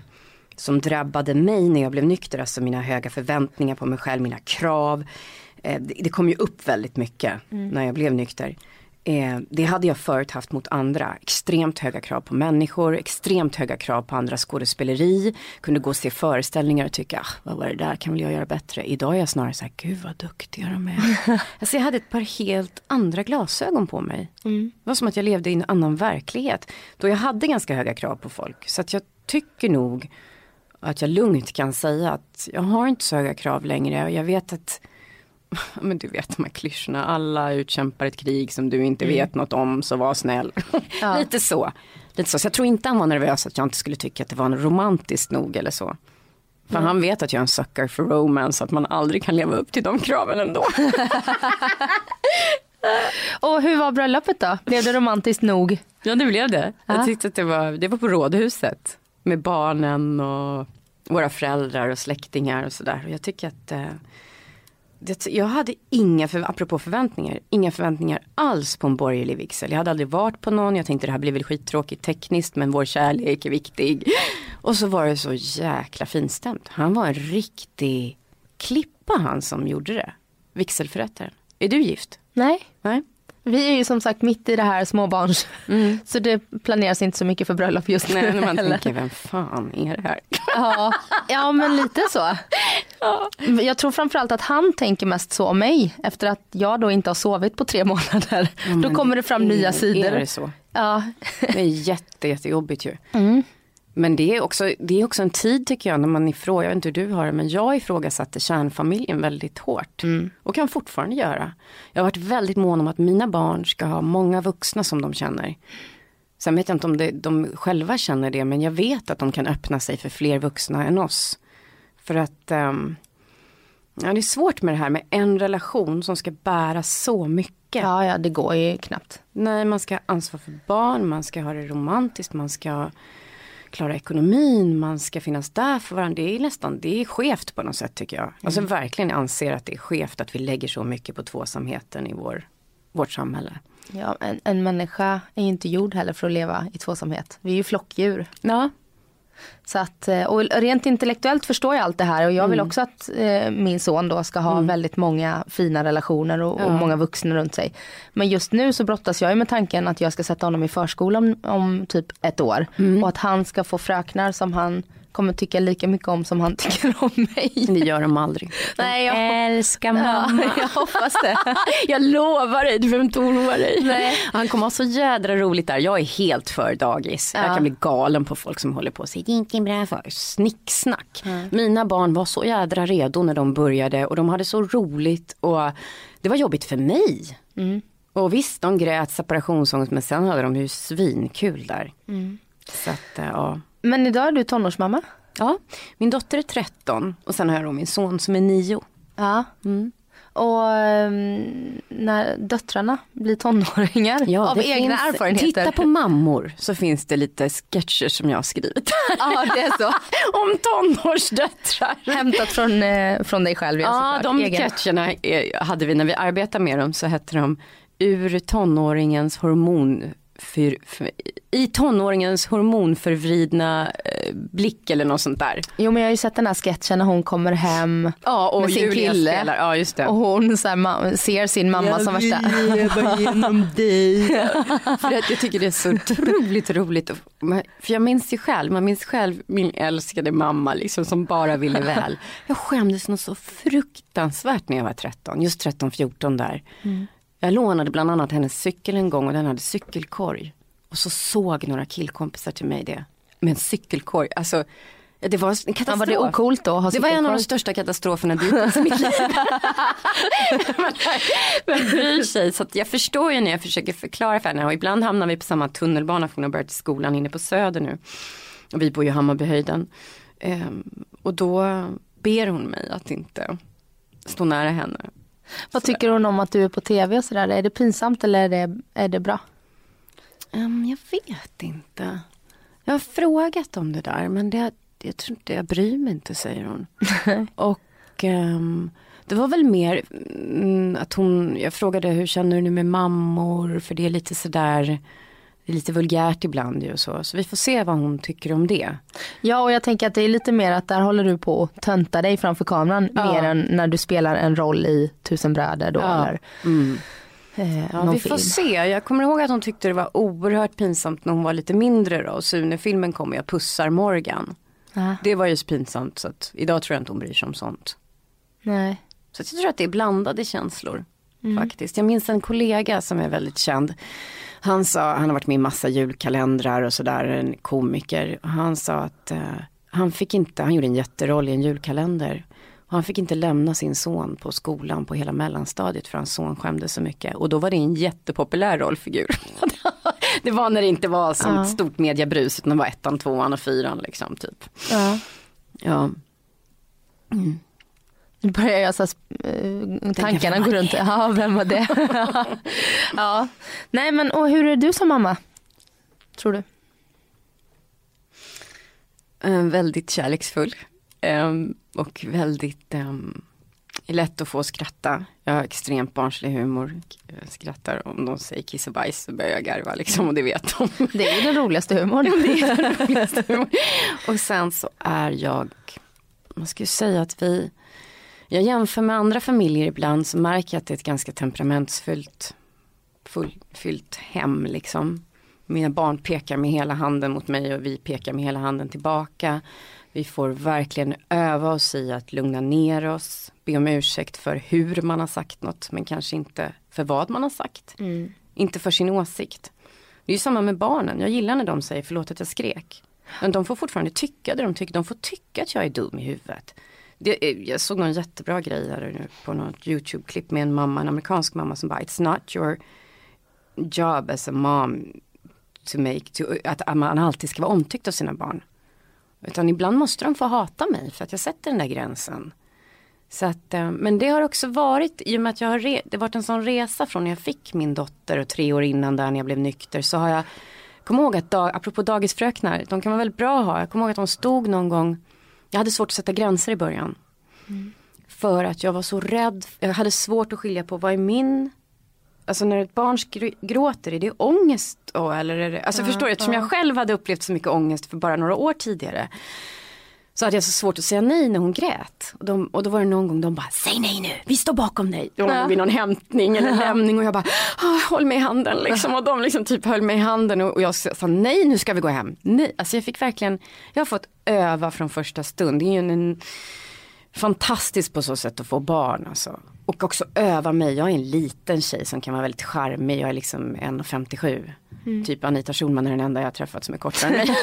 som drabbade mig när jag blev nykter, alltså mina höga förväntningar på mig själv, mina krav. Eh, det, kom ju upp väldigt mycket när jag blev nykter. Eh, det hade jag förut haft mot andra. Extremt höga krav på människor, extremt höga krav på andra skådespeleri. Kunde gå och se föreställningar och tycka, ah, vad var det där, kan väl jag göra bättre. Idag är jag snarare så här, gud vad duktiga de är. <laughs> alltså jag hade ett par helt andra glasögon på mig. Det var som att jag levde i en annan verklighet. Då jag hade ganska höga krav på folk. Så att jag tycker nog att jag lugnt kan säga att jag har inte så höga krav längre. Och jag vet att, <laughs> men du vet de här klyschorna, alla utkämpar ett krig som du inte vet något om, så var snäll. <laughs> Ja. Lite så. Lite så. Så jag tror inte han var nervös att jag inte skulle tycka att det var romantiskt nog eller så. För han vet att jag är en sucker för romance, att man aldrig kan leva upp till de kraven ändå. <laughs> Och hur var bröllopet då? Blev det romantiskt nog? Ja det blev det. Ja. Jag tyckte att det var, det var på rådhuset. Med barnen och våra föräldrar och släktingar och sådär. Och jag tycker att eh, det, jag hade inga, för, apropå förväntningar, inga förväntningar alls på en borgerlig vigsel. Jag hade aldrig varit på någon, jag tänkte det här blir väl skittråkigt tekniskt men vår kärlek är viktig. Och så var det så jäkla finstämt. Han var en riktig klippa han som gjorde det. Vigselförrättaren. Är du gift? Nej. Nej? Vi är ju som sagt mitt i det här småbarns. <laughs> Så det planeras inte så mycket för bröllop just nu. Nej, när man heller. tänker vem fan är det här? <laughs> Ja, ja men lite så. Jag tror framförallt att han tänker mest så om mig efter att jag då inte har sovit på tre <laughs> månader. då men kommer det fram är- nya Är sidor. det så? Ja. Det är jätte, jättejobbigt ju. Mm. Men det är, också, det är också en tid tycker jag när man ifrågasätter, jag vet inte hur du har det, men jag ifrågasatte kärnfamiljen väldigt hårt. Mm. Och kan fortfarande göra. Jag har varit väldigt mån om att mina barn ska ha många vuxna som de känner. Sen vet jag inte om det, de själva känner det, men jag vet att de kan öppna sig för fler vuxna än oss. För att ehm, ja, det är svårt med det här med en relation som ska bära så mycket. ja, ja, det går ju knappt. Nej, man ska ha ansvar för barn, man ska ha det romantiskt, man ska klara ekonomin, man ska finnas där för varandra. Det är nästan, det är skevt på något sätt tycker jag. Alltså verkligen anser att det är skevt att vi lägger så mycket på tvåsamheten i vår, vårt samhälle. Ja, en, en människa är ju inte gjord heller för att leva i tvåsamhet. Vi är ju flockdjur. Ja, Så att, eh, och rent intellektuellt förstår jag allt det här och jag vill också att eh, min son då ska ha väldigt många fina relationer och, och Ja. många vuxna runt sig. Men just nu så brottas jag ju med tanken att jag ska sätta honom i förskolan om, om typ ett år. Och att han ska få fröknar som han kommer tycka lika mycket om som han <laughs> tycker om mig. Det gör de aldrig. Nej, jag, Älskar ja, <laughs> jag hoppas det. Jag lovar dig, du behöver inte oroa dig. Nej. Han kommer ha så jädra roligt där. Jag är helt för dagis. Ja. Jag kan bli galen på folk som håller på och säger det är inte bra för snicksnack. Mina barn var så jädra redo när de började och de hade så roligt och det var jobbigt för mig. Och visst, de grät separationsångest men sen hade de ju svinkul där. Så att, eh, ja. Men idag är du tonårsmamma? ja, min dotter är 13 och sen har jag då min son som är 9. Ja. Mm. Och ehm, när döttrarna blir tonåringar Ja, av egna finns- erfarenheter. Titta på mammor så finns det lite sketcher som jag har skrivit. Ja, det är så. <laughs> Om tonårsdöttrar. Hämtat från, eh, från dig själv. Ja, såklart. de Egen. sketcherna eh, hade vi när vi arbetade med dem så hette de Ur tonåringens hormon för, för, i tonåringens hormonförvridna eh, blick eller något sånt där. Jo men jag har ju sett den här sketchen när hon kommer hem Ja, och med sin Julia kille. spelar. Ja, just det. och hon så här, ser sin mamma som värsta... leva genom dig. <laughs> för att jag tycker det är så otroligt roligt. Och För jag minns ju själv, man minns själv min älskade mamma liksom som bara ville väl. Jag skämdes nog så fruktansvärt när jag var 13, just 13-14 där. Jag lånade bland annat hennes cykel en gång och den hade cykelkorg. Och så såg några killkompisar till mig det. Med en cykelkorg, alltså det var en Ja, katastrof. var det ocoolt då? Det var en av de största katastroferna dittills i mitt liv. <laughs> men, bryr sig. Så att jag förstår ju när jag försöker förklara för henne. Och ibland hamnar vi på samma tunnelbana för hon har börjat i skolan inne på Söder nu. Och vi bor ju i Hammarbyhöjden. Ehm, och då ber hon mig att inte stå nära henne. Vad tycker hon om att du är på tv och sådär? Är det pinsamt eller är det, är det bra? Ehm, jag vet inte. Jag har frågat om det där men det, jag tror inte, jag bryr mig inte säger hon. <laughs> och ehm, det var väl mer mm, att hon, jag frågade hur känner du nu med mammor för det är lite sådär, det är lite vulgärt ibland ju och så. Så vi får se vad hon tycker om det. Ja och jag tänker att det är lite mer att där håller du på att tönta dig framför kameran Ja. mer än när du spelar en roll i Tusen bröder då Ja. eller Mm. eh, Ja, vi film. får se. Jag kommer ihåg att hon tyckte det var oerhört pinsamt när hon var lite mindre då. Och Sune-filmen kom jag pussar Morgan. Ja, Det var ju så pinsamt så att idag tror jag inte hon bryr sig om sånt. nej. Så jag tror att det är blandade känslor. Faktiskt. Jag minns en kollega som är väldigt känd. Han sa, han har varit med i massa julkalendrar och sådär, en komiker. Han sa att eh, han fick inte, han gjorde en jätteroll i en julkalender. Han fick inte lämna sin son på skolan på hela mellanstadiet för hans son skämdes så mycket. Och då var det en jättepopulär rollfigur. <laughs> det var när det inte var som Ja. stort mediebrus utan det var ettan, tvåan och fyran liksom typ. Ja. Ja. Nu börjar jag så här, eh, tankarna gå runt. Ja, vem var det? <laughs> <laughs> ja. Nej men och hur är du som mamma? Tror du? Eh, väldigt kärleksfull. Ehm, och väldigt ehm, lätt att få att skratta. Jag har extremt barnslig humor. Jag skrattar om de säger kiss och bajs så börjar jag garva liksom och det vet de. Det är ju den roligaste humorn. <laughs> och sen så är jag, man ska ju säga att vi, jag jämför med andra familjer ibland så märker jag att det är ett ganska temperamentsfullt full, fyllt hem liksom. Mina barn pekar med hela handen mot mig och vi pekar med hela handen tillbaka. Vi får verkligen öva oss i att lugna ner oss, be om ursäkt för hur man har sagt något men kanske inte för vad man har sagt. Inte för sin åsikt. Det är ju samma med barnen, jag gillar när de säger förlåt att jag skrek. Men de får fortfarande tycka det de tycker, de får tycka att jag är dum i huvudet. Det, eh, jag såg någon jättebra grej här nu på något YouTube-klipp med en mamma, en amerikansk mamma som bara It's not your job as a mom to make, to, att man alltid ska vara omtyckt av sina barn. Utan ibland måste de få hata mig för att jag sätter den där gränsen. Så att, eh, men det har också varit, i och med att jag har re, det har varit en sån resa från när jag fick min dotter och tre år innan där när jag blev nykter så har jag, kom ihåg att, dag, apropå dagisfröknar, de kan vara väldigt bra att ha. Jag kommer ihåg att de stod någon gång, jag hade svårt att sätta gränser i början. För att jag var så rädd, jag hade svårt att skilja på vad är min Alltså när ett barn gråter, är det ångest då? Eller är det, alltså förstår du, eftersom jag själv hade upplevt så mycket ångest för bara några år tidigare. Så hade jag så svårt att säga nej när hon grät. Och, de, och då var det någon gång de bara, säg nej nu, vi står bakom dig. Det var vid någon hämtning eller lämning och jag bara, ah, håll mig i handen liksom. Och de liksom typ höll mig i handen och, och jag sa nej nu ska vi gå hem. Nej, alltså jag fick verkligen, jag har fått öva från första stund. Det är ju en, en fantastiskt på så sätt att få barn alltså. Och också öva mig, jag är en liten tjej som kan vara väldigt charmig, jag är liksom 1,57. Mm. Typ Anita Schulman är den enda jag har träffat som är kortare än mig.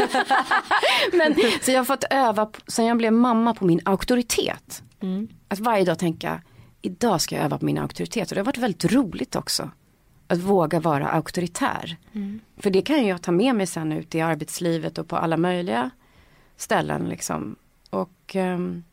<laughs> Men, så jag har fått öva sen jag blev mamma på min auktoritet. Mm. Att varje dag tänka, idag ska jag öva på min auktoritet. Och det har varit väldigt roligt också. Att våga vara auktoritär. Mm. För det kan jag ta med mig sen ut i arbetslivet och på alla möjliga ställen liksom. Och um,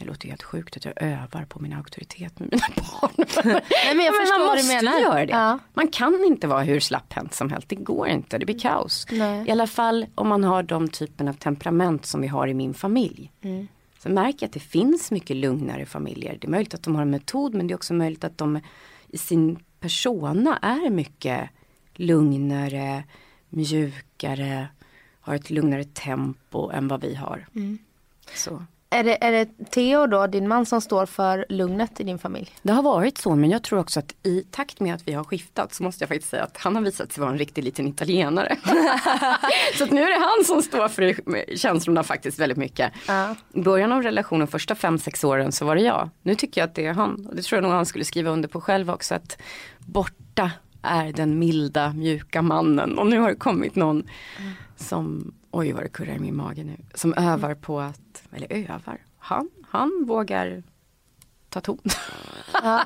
det låter helt sjukt att jag övar på min auktoritet med mina barn. <laughs> Nej, men jag förstår man vad måste du menar. göra det. Ja. Man kan inte vara hur slapphänt som helst. Det går inte, det blir kaos. Nej. I alla fall om man har de typen av temperament som vi har i min familj. Mm. Så märker jag att det finns mycket lugnare familjer. Det är möjligt att de har en metod men det är också möjligt att de i sin persona är mycket lugnare, mjukare, har ett lugnare tempo än vad vi har. Mm. Så. Är det, är det Theo då, din man som står för lugnet i din familj? Det har varit så men jag tror också att i takt med att vi har skiftat så måste jag faktiskt säga att han har visat sig vara en riktig liten italienare. <laughs> så att nu är det han som står för känslorna faktiskt väldigt mycket. Ja. I början av relationen, första fem sex åren så var det jag. Nu tycker jag att det är han. Och det tror jag nog han skulle skriva under på själv också. Att borta är den milda mjuka mannen. Och nu har det kommit någon som, oj vad det kurrar i min mage nu. Som övar på att, eller övar, han, han vågar ta ton. Ja.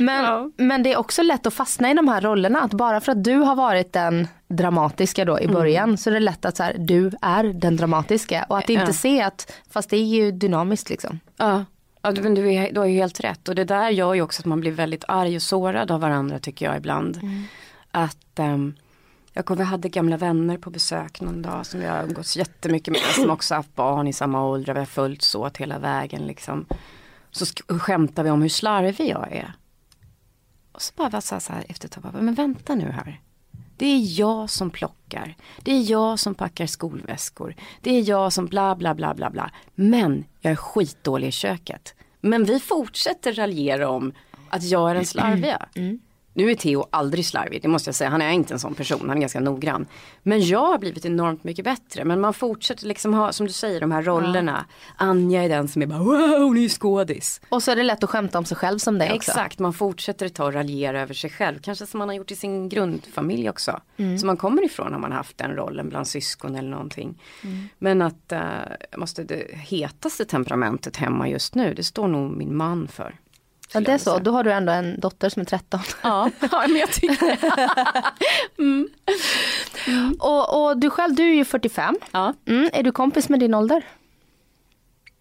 Men, Ja. men det är också lätt att fastna i de här rollerna. Att bara för att du har varit den dramatiska då i början så är det lätt att så här, du är den dramatiska. Och att inte Ja. se att, fast det är ju dynamiskt liksom. Ja, ja du, men du, är, du har ju helt rätt. Och det där gör ju också att man blir väldigt arg och sårad av varandra tycker jag ibland. Att ehm, jag kommer, vi hade gamla vänner på besök någon dag som jag har umgåtts jättemycket med. Som också haft barn i samma ålder. Vi har följts åt hela vägen liksom. Så skämtar vi om hur slarvig jag är. Och så bara sa så här, så här efter ett tag, bara, men vänta nu här. Det är jag som plockar. Det är jag som packar skolväskor. Det är jag som bla bla bla bla bla. Men jag är skitdålig i köket. Men vi fortsätter raljera om att jag är den slarviga. Mm. Nu är Theo aldrig slarvig, det måste jag säga. Han är inte en sån person, han är ganska noggrann. Men jag har blivit enormt mycket bättre. Men man fortsätter liksom ha, som du säger, de här rollerna. Anja är den som är bara wow, hon är ju skådis. Och så är det lätt att skämta om sig själv som det också. Exakt, man fortsätter ta och raljera över sig själv. Kanske som man har gjort i sin grundfamilj också. Som man kommer ifrån när man haft den rollen bland syskon eller någonting. Men att uh, måste det hetaste temperamentet hemma just nu, det står nog min man för. Ja, det är så. Då... Har du ändå en dotter som är 13. Ja, <laughs> ja, men jag tycker Och, och du själv, du är ju 45. ja. Mm, är du kompis med din ålder?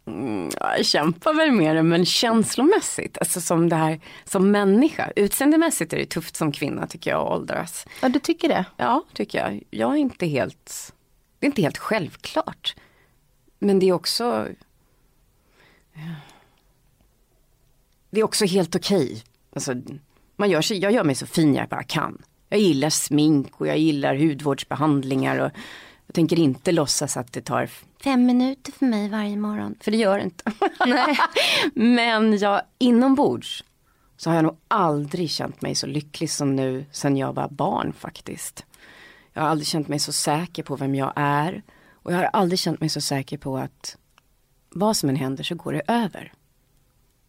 Mm, jag kämpar väl med det men känslomässigt, alltså som det här som människa. Utseendemässigt är det tufft som kvinna tycker jag att åldras. Ja, du tycker det? Ja, tycker jag. Jag är inte helt, det är inte helt självklart. Men det är också, det är också helt okej. Alltså, man gör sig, jag gör mig så fin jag bara kan. Jag gillar smink och jag gillar hudvårdsbehandlingar och jag tänker inte låtsas att det tar fem minuter för mig varje morgon. För det gör det inte. <laughs> Men jag, inombords så har jag nog aldrig känt mig så lycklig som nu sen jag var barn faktiskt. Jag har aldrig känt mig så säker på vem jag är. Och jag har aldrig känt mig så säker på att vad som än händer så går det över.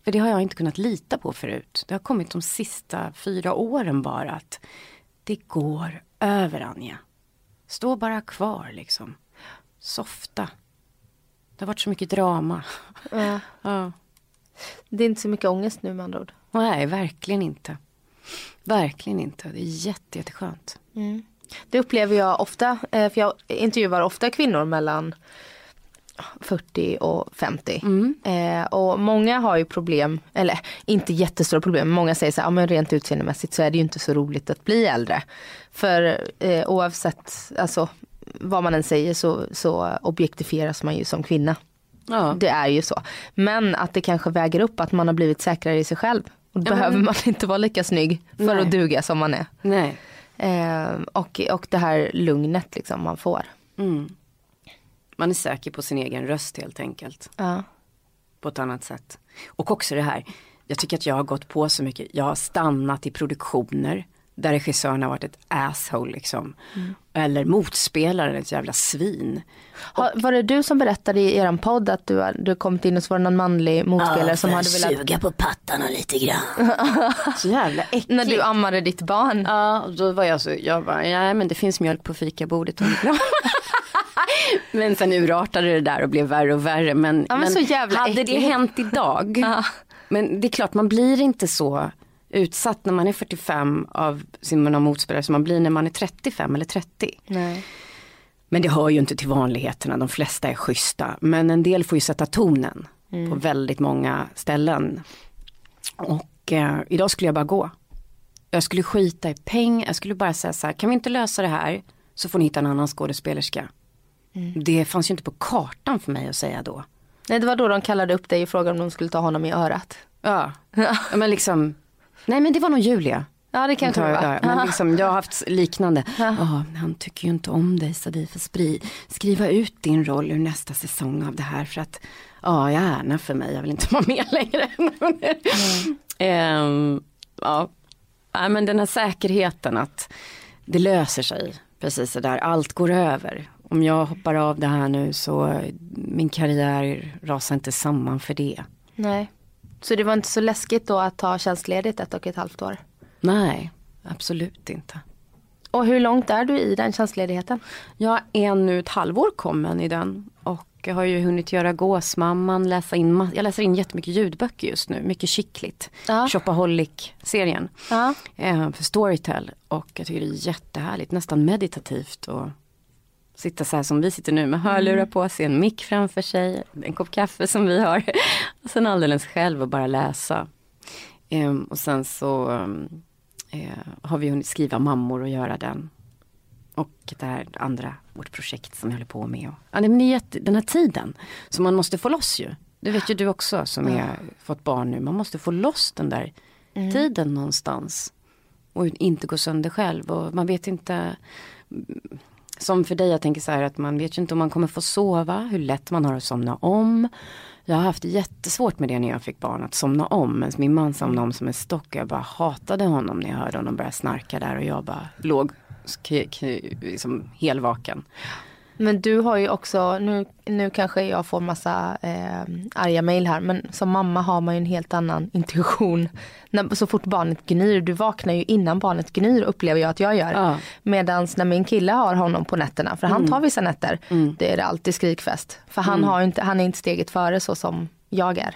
För det har jag inte kunnat lita på förut. Det har kommit de sista fyra åren bara att det går över Anja. Stå bara kvar liksom. Softa. Det har varit så mycket drama. Ja. <laughs> Ja. Det är inte så mycket ångest nu med andra ord. Nej, verkligen inte. Verkligen inte. Det är jätte, jätteskönt. Det upplever jag ofta, eh, för jag intervjuar ofta kvinnor mellan 40 och 50. Eh, och många har ju problem, eller inte jättestora problem, men många säger så här, ja, men rent utseendemässigt så är det ju inte så roligt att bli äldre. För eh, oavsett alltså, vad man än säger så, så objektifieras man ju som kvinna. Ja. Det är ju så. Men att det kanske väger upp att man har blivit säkrare i sig själv. Och Ja, men- behöver man inte vara lika snygg för Nej. att duga som man är. Nej. Eh, och, och det här lugnet liksom man får. Mm. Man är säker på sin egen röst helt enkelt. Ja. På ett annat sätt. Och också det här, jag tycker att jag har gått på så mycket. Jag har stannat i produktioner där regissören har varit ett asshole liksom. Eller motspelaren ett jävla svin. Har, var det du som berättade i er podd att du, du kommit in och så var det någon manlig motspelare som hade velat Suga på pattarna lite grann. <laughs> Så jävla äckligt. när du ammade ditt barn? Ja, då var jag så, jag bara, nej men det finns mjölk på fikabordet. <laughs> men sen urartade det där och blev värre och värre. Men, Ja, men så jävla hade det äckligt. hänt idag, men det är klart man blir inte så utsatt när man är 45 av sin motspelare som man blir när man är 35 eller 30. Nej. Men det hör ju inte till vanligheterna, de flesta är schyssta. Men en del får ju sätta tonen på väldigt många ställen. Och eh, idag skulle jag bara gå. Jag skulle skita i pengar, jag skulle bara säga så här, kan vi inte lösa det här så får ni hitta en annan skådespelerska. Det fanns ju inte på kartan för mig att säga då. Nej det var då de kallade upp dig och frågade om de skulle ta honom i örat. Ja, <laughs> Ja, men liksom, nej men det var nog Julia. Ja det kanske det Tar- var. ja, men liksom, jag har haft liknande. <laughs> Ja, han tycker ju inte om dig så vi får spri, skriva ut din roll ur nästa säsong av det här för att ja, gärna för mig, jag vill inte <laughs> vara med längre. Ehm, ja. Nej, men den här säkerheten att det löser sig precis så där, allt går över. Om jag hoppar av det här nu så min karriär rasar inte samman för det. Nej. Så det var inte så läskigt då att ta tjänstledigt ett och ett halvt år? Nej, absolut inte. Och hur långt är du i den tjänstledigheten? Jag är nu ett halvår kommen i den och jag har ju hunnit göra Gåsmamman, läsa in, jag läser in jättemycket ljudböcker just nu, mycket skickligt. Ja. Shopaholic-serien Ja. eh, för Storytel och jag tycker det är jättehärligt, nästan meditativt och sitta så här som vi sitter nu med hörlurar på sig, en mick framför sig, en kopp kaffe som vi har <laughs> och sen alldeles själv och bara läsa. Ehm, och sen så eh, har vi hunnit skriva mammor och göra den. Och det här andra, vårt projekt som vi håller på med. Och, ja, men det är jätte, den här tiden som man måste få loss ju. Det vet ju du också som är, fått barn nu. Man måste få loss den där tiden någonstans. Och inte gå sönder själv. Och man vet inte, som för dig, jag tänker så här att man vet ju inte om man kommer få sova, hur lätt man har att somna om. Jag har haft jättesvårt med det när jag fick barn, att somna om. Men min man somnade om som en stock. och Jag bara hatade honom när jag hörde honom börja snarka där och jag bara låg liksom helvaken. Men du har ju också, nu, nu kanske jag får massa eh, arga mejl här, men som mamma har man ju en helt annan intuition. När, så fort barnet gnyr, du vaknar ju innan barnet gnyr upplever jag att jag gör. Ja. Medans när min kille har honom på nätterna, för han tar vissa nätter, det är det alltid skrikfest. För han, har ju inte, han är inte steget före så som jag är.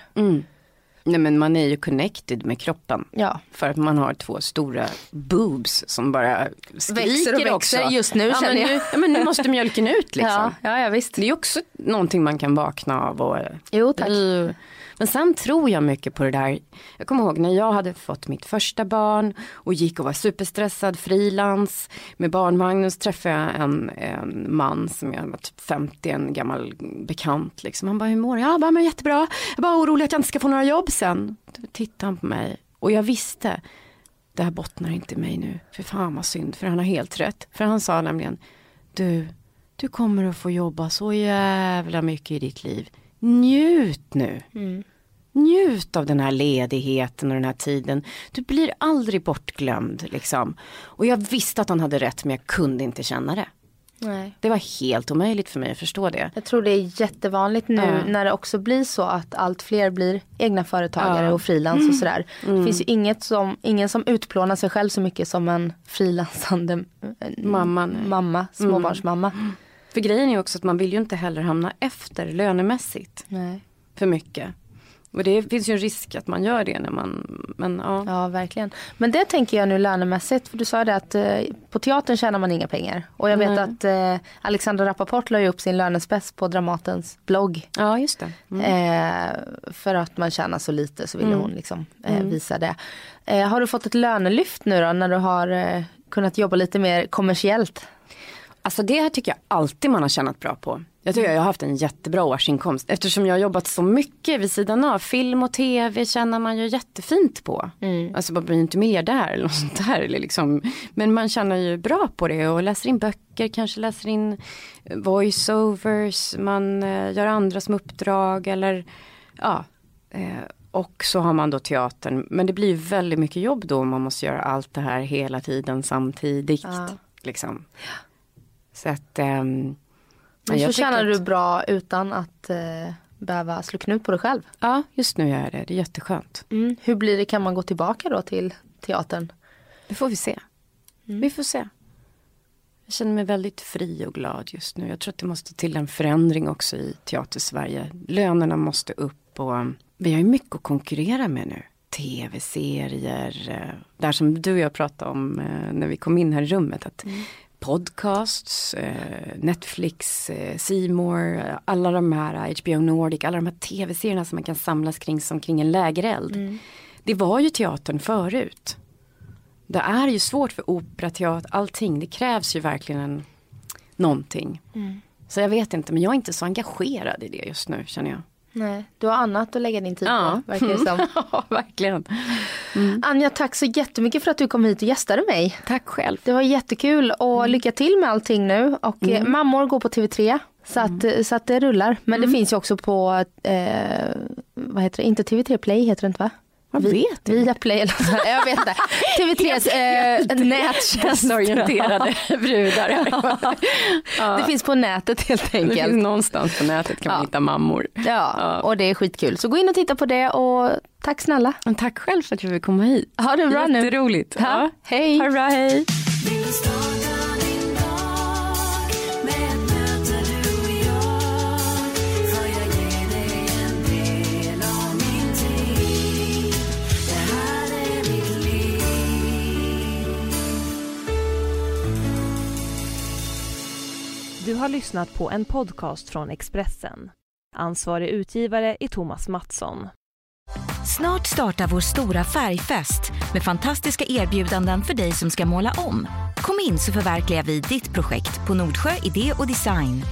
Nej men man är ju connected med kroppen. Ja. För att man har två stora boobs som bara skriker Växer och växer. också. Just nu ja, känner men jag. Nu, ja men nu måste mjölken ut <laughs> liksom. Ja, ja, ja visst. Det är också någonting man kan vakna av. Och, Jo tack. Mm. Men sen tror jag mycket på det där. Jag kommer ihåg när jag hade fått mitt första barn och gick och var superstressad, frilans. Med barnvagnen så träffade jag en, en man som jag var typ 50, en gammal bekant. Liksom. Han bara, hur mår du? Jag bara, men jättebra. Jag bara orolig att jag inte ska få några jobb sen. Då tittade han på mig och jag visste, det här bottnar inte i mig nu. För fan vad synd, för han har helt rätt. För han sa nämligen, du, du kommer att få jobba så jävla mycket i ditt liv. Njut nu. Njut av den här ledigheten och den här tiden. Du blir aldrig bortglömd liksom. Och jag visste att han hade rätt men jag kunde inte känna det. Nej. Det var helt omöjligt för mig att förstå det. Jag tror det är jättevanligt nu Ja. när det också blir så att allt fler blir egna företagare. Mm. och frilans och sådär. Det finns ju inget som, ingen som utplånar sig själv så mycket som en frilansande eh, Mamma, mamma, småbarnsmamma. För grejen är också att man vill ju inte heller hamna efter lönemässigt Nej. för mycket. Och det finns ju en risk att man gör det när man, men ja. Ja verkligen. Men det tänker jag nu lönemässigt. För du sa det att eh, på teatern tjänar man inga pengar. Och jag vet Nej. att eh, Alexandra Rappaport la ju upp sin lönespec på Dramatens blogg. Ja just det. Mm. Eh, för att man tjänar så lite så ville hon liksom eh, visa det. Eh, har du fått ett lönelyft nu då när du har eh, kunnat jobba lite mer kommersiellt? Alltså det här tycker jag alltid man har tjänat bra på. Jag tycker jag har haft en jättebra årsinkomst eftersom jag har jobbat så mycket vid sidan av. Film och tv tjänar man ju jättefint på. Mm. Alltså man blir inte miljardär eller <laughs> något sånt där. Eller liksom. Men man tjänar ju bra på det och läser in böcker, kanske läser in voiceovers, man eh, gör andra som uppdrag eller ja. Eh, och så har man då teatern. Men det blir väldigt mycket jobb då om man måste göra allt det här hela tiden samtidigt. Ja. Liksom. Så att um, men så tjänar att... du bra utan att eh, behöva slå knut på dig själv. Ja, just nu gör jag det. Det är jätteskönt. Mm. Hur blir det, kan man gå tillbaka då till teatern? Det får vi se. Mm. Vi får se. Jag känner mig väldigt fri och glad just nu. Jag tror att det måste till en förändring också i teatersverige. Lönerna måste upp och vi har ju mycket att konkurrera med nu. Tv-serier, eh, där som du och jag pratade om eh, när vi kom in här i rummet. Att mm podcasts, eh, Netflix, eh, Seymour, alla de här HBO Nordic, alla de här tv-serierna som man kan samlas kring som kring en lägereld. Mm. Det var ju teatern förut. Det är ju svårt för opera, teater, allting. Det krävs ju verkligen en, någonting. Mm. Så jag vet inte, men jag är inte så engagerad i det just nu känner jag. Nej, du har annat att lägga din tid ja. på, verkar det som. <laughs> ja, verkligen. Mm. Anja, tack så jättemycket för att du kom hit och gästade mig. Tack själv. Det var jättekul och mm. lycka till med allting nu. Och eh, mm. mammor går på TV3 så att, mm. så att det rullar. Men det mm. finns ju också på, eh, vad heter det, inte TV3 Play heter det inte va? Jag vet Via Play eller så. Jag vet inte. TV3s eh, nättjänst. orienterade brudar. ja. Det finns på nätet helt enkelt. Det finns någonstans på nätet kan man ja. hitta mammor. Ja. ja, och det är skitkul. Så gå in och titta på det och tack snälla. Och tack själv för att jag fick komma hit. Ha det bra nu. Jätteroligt. Ja. Hej. Ha det bra, hej. Du har lyssnat på en podcast från Expressen. Ansvarig utgivare är Thomas Mattsson. Snart startar vår stora färgfest med fantastiska erbjudanden för dig som ska måla om. Kom in så förverkligar vi ditt projekt på Nordsjö Idé och Design.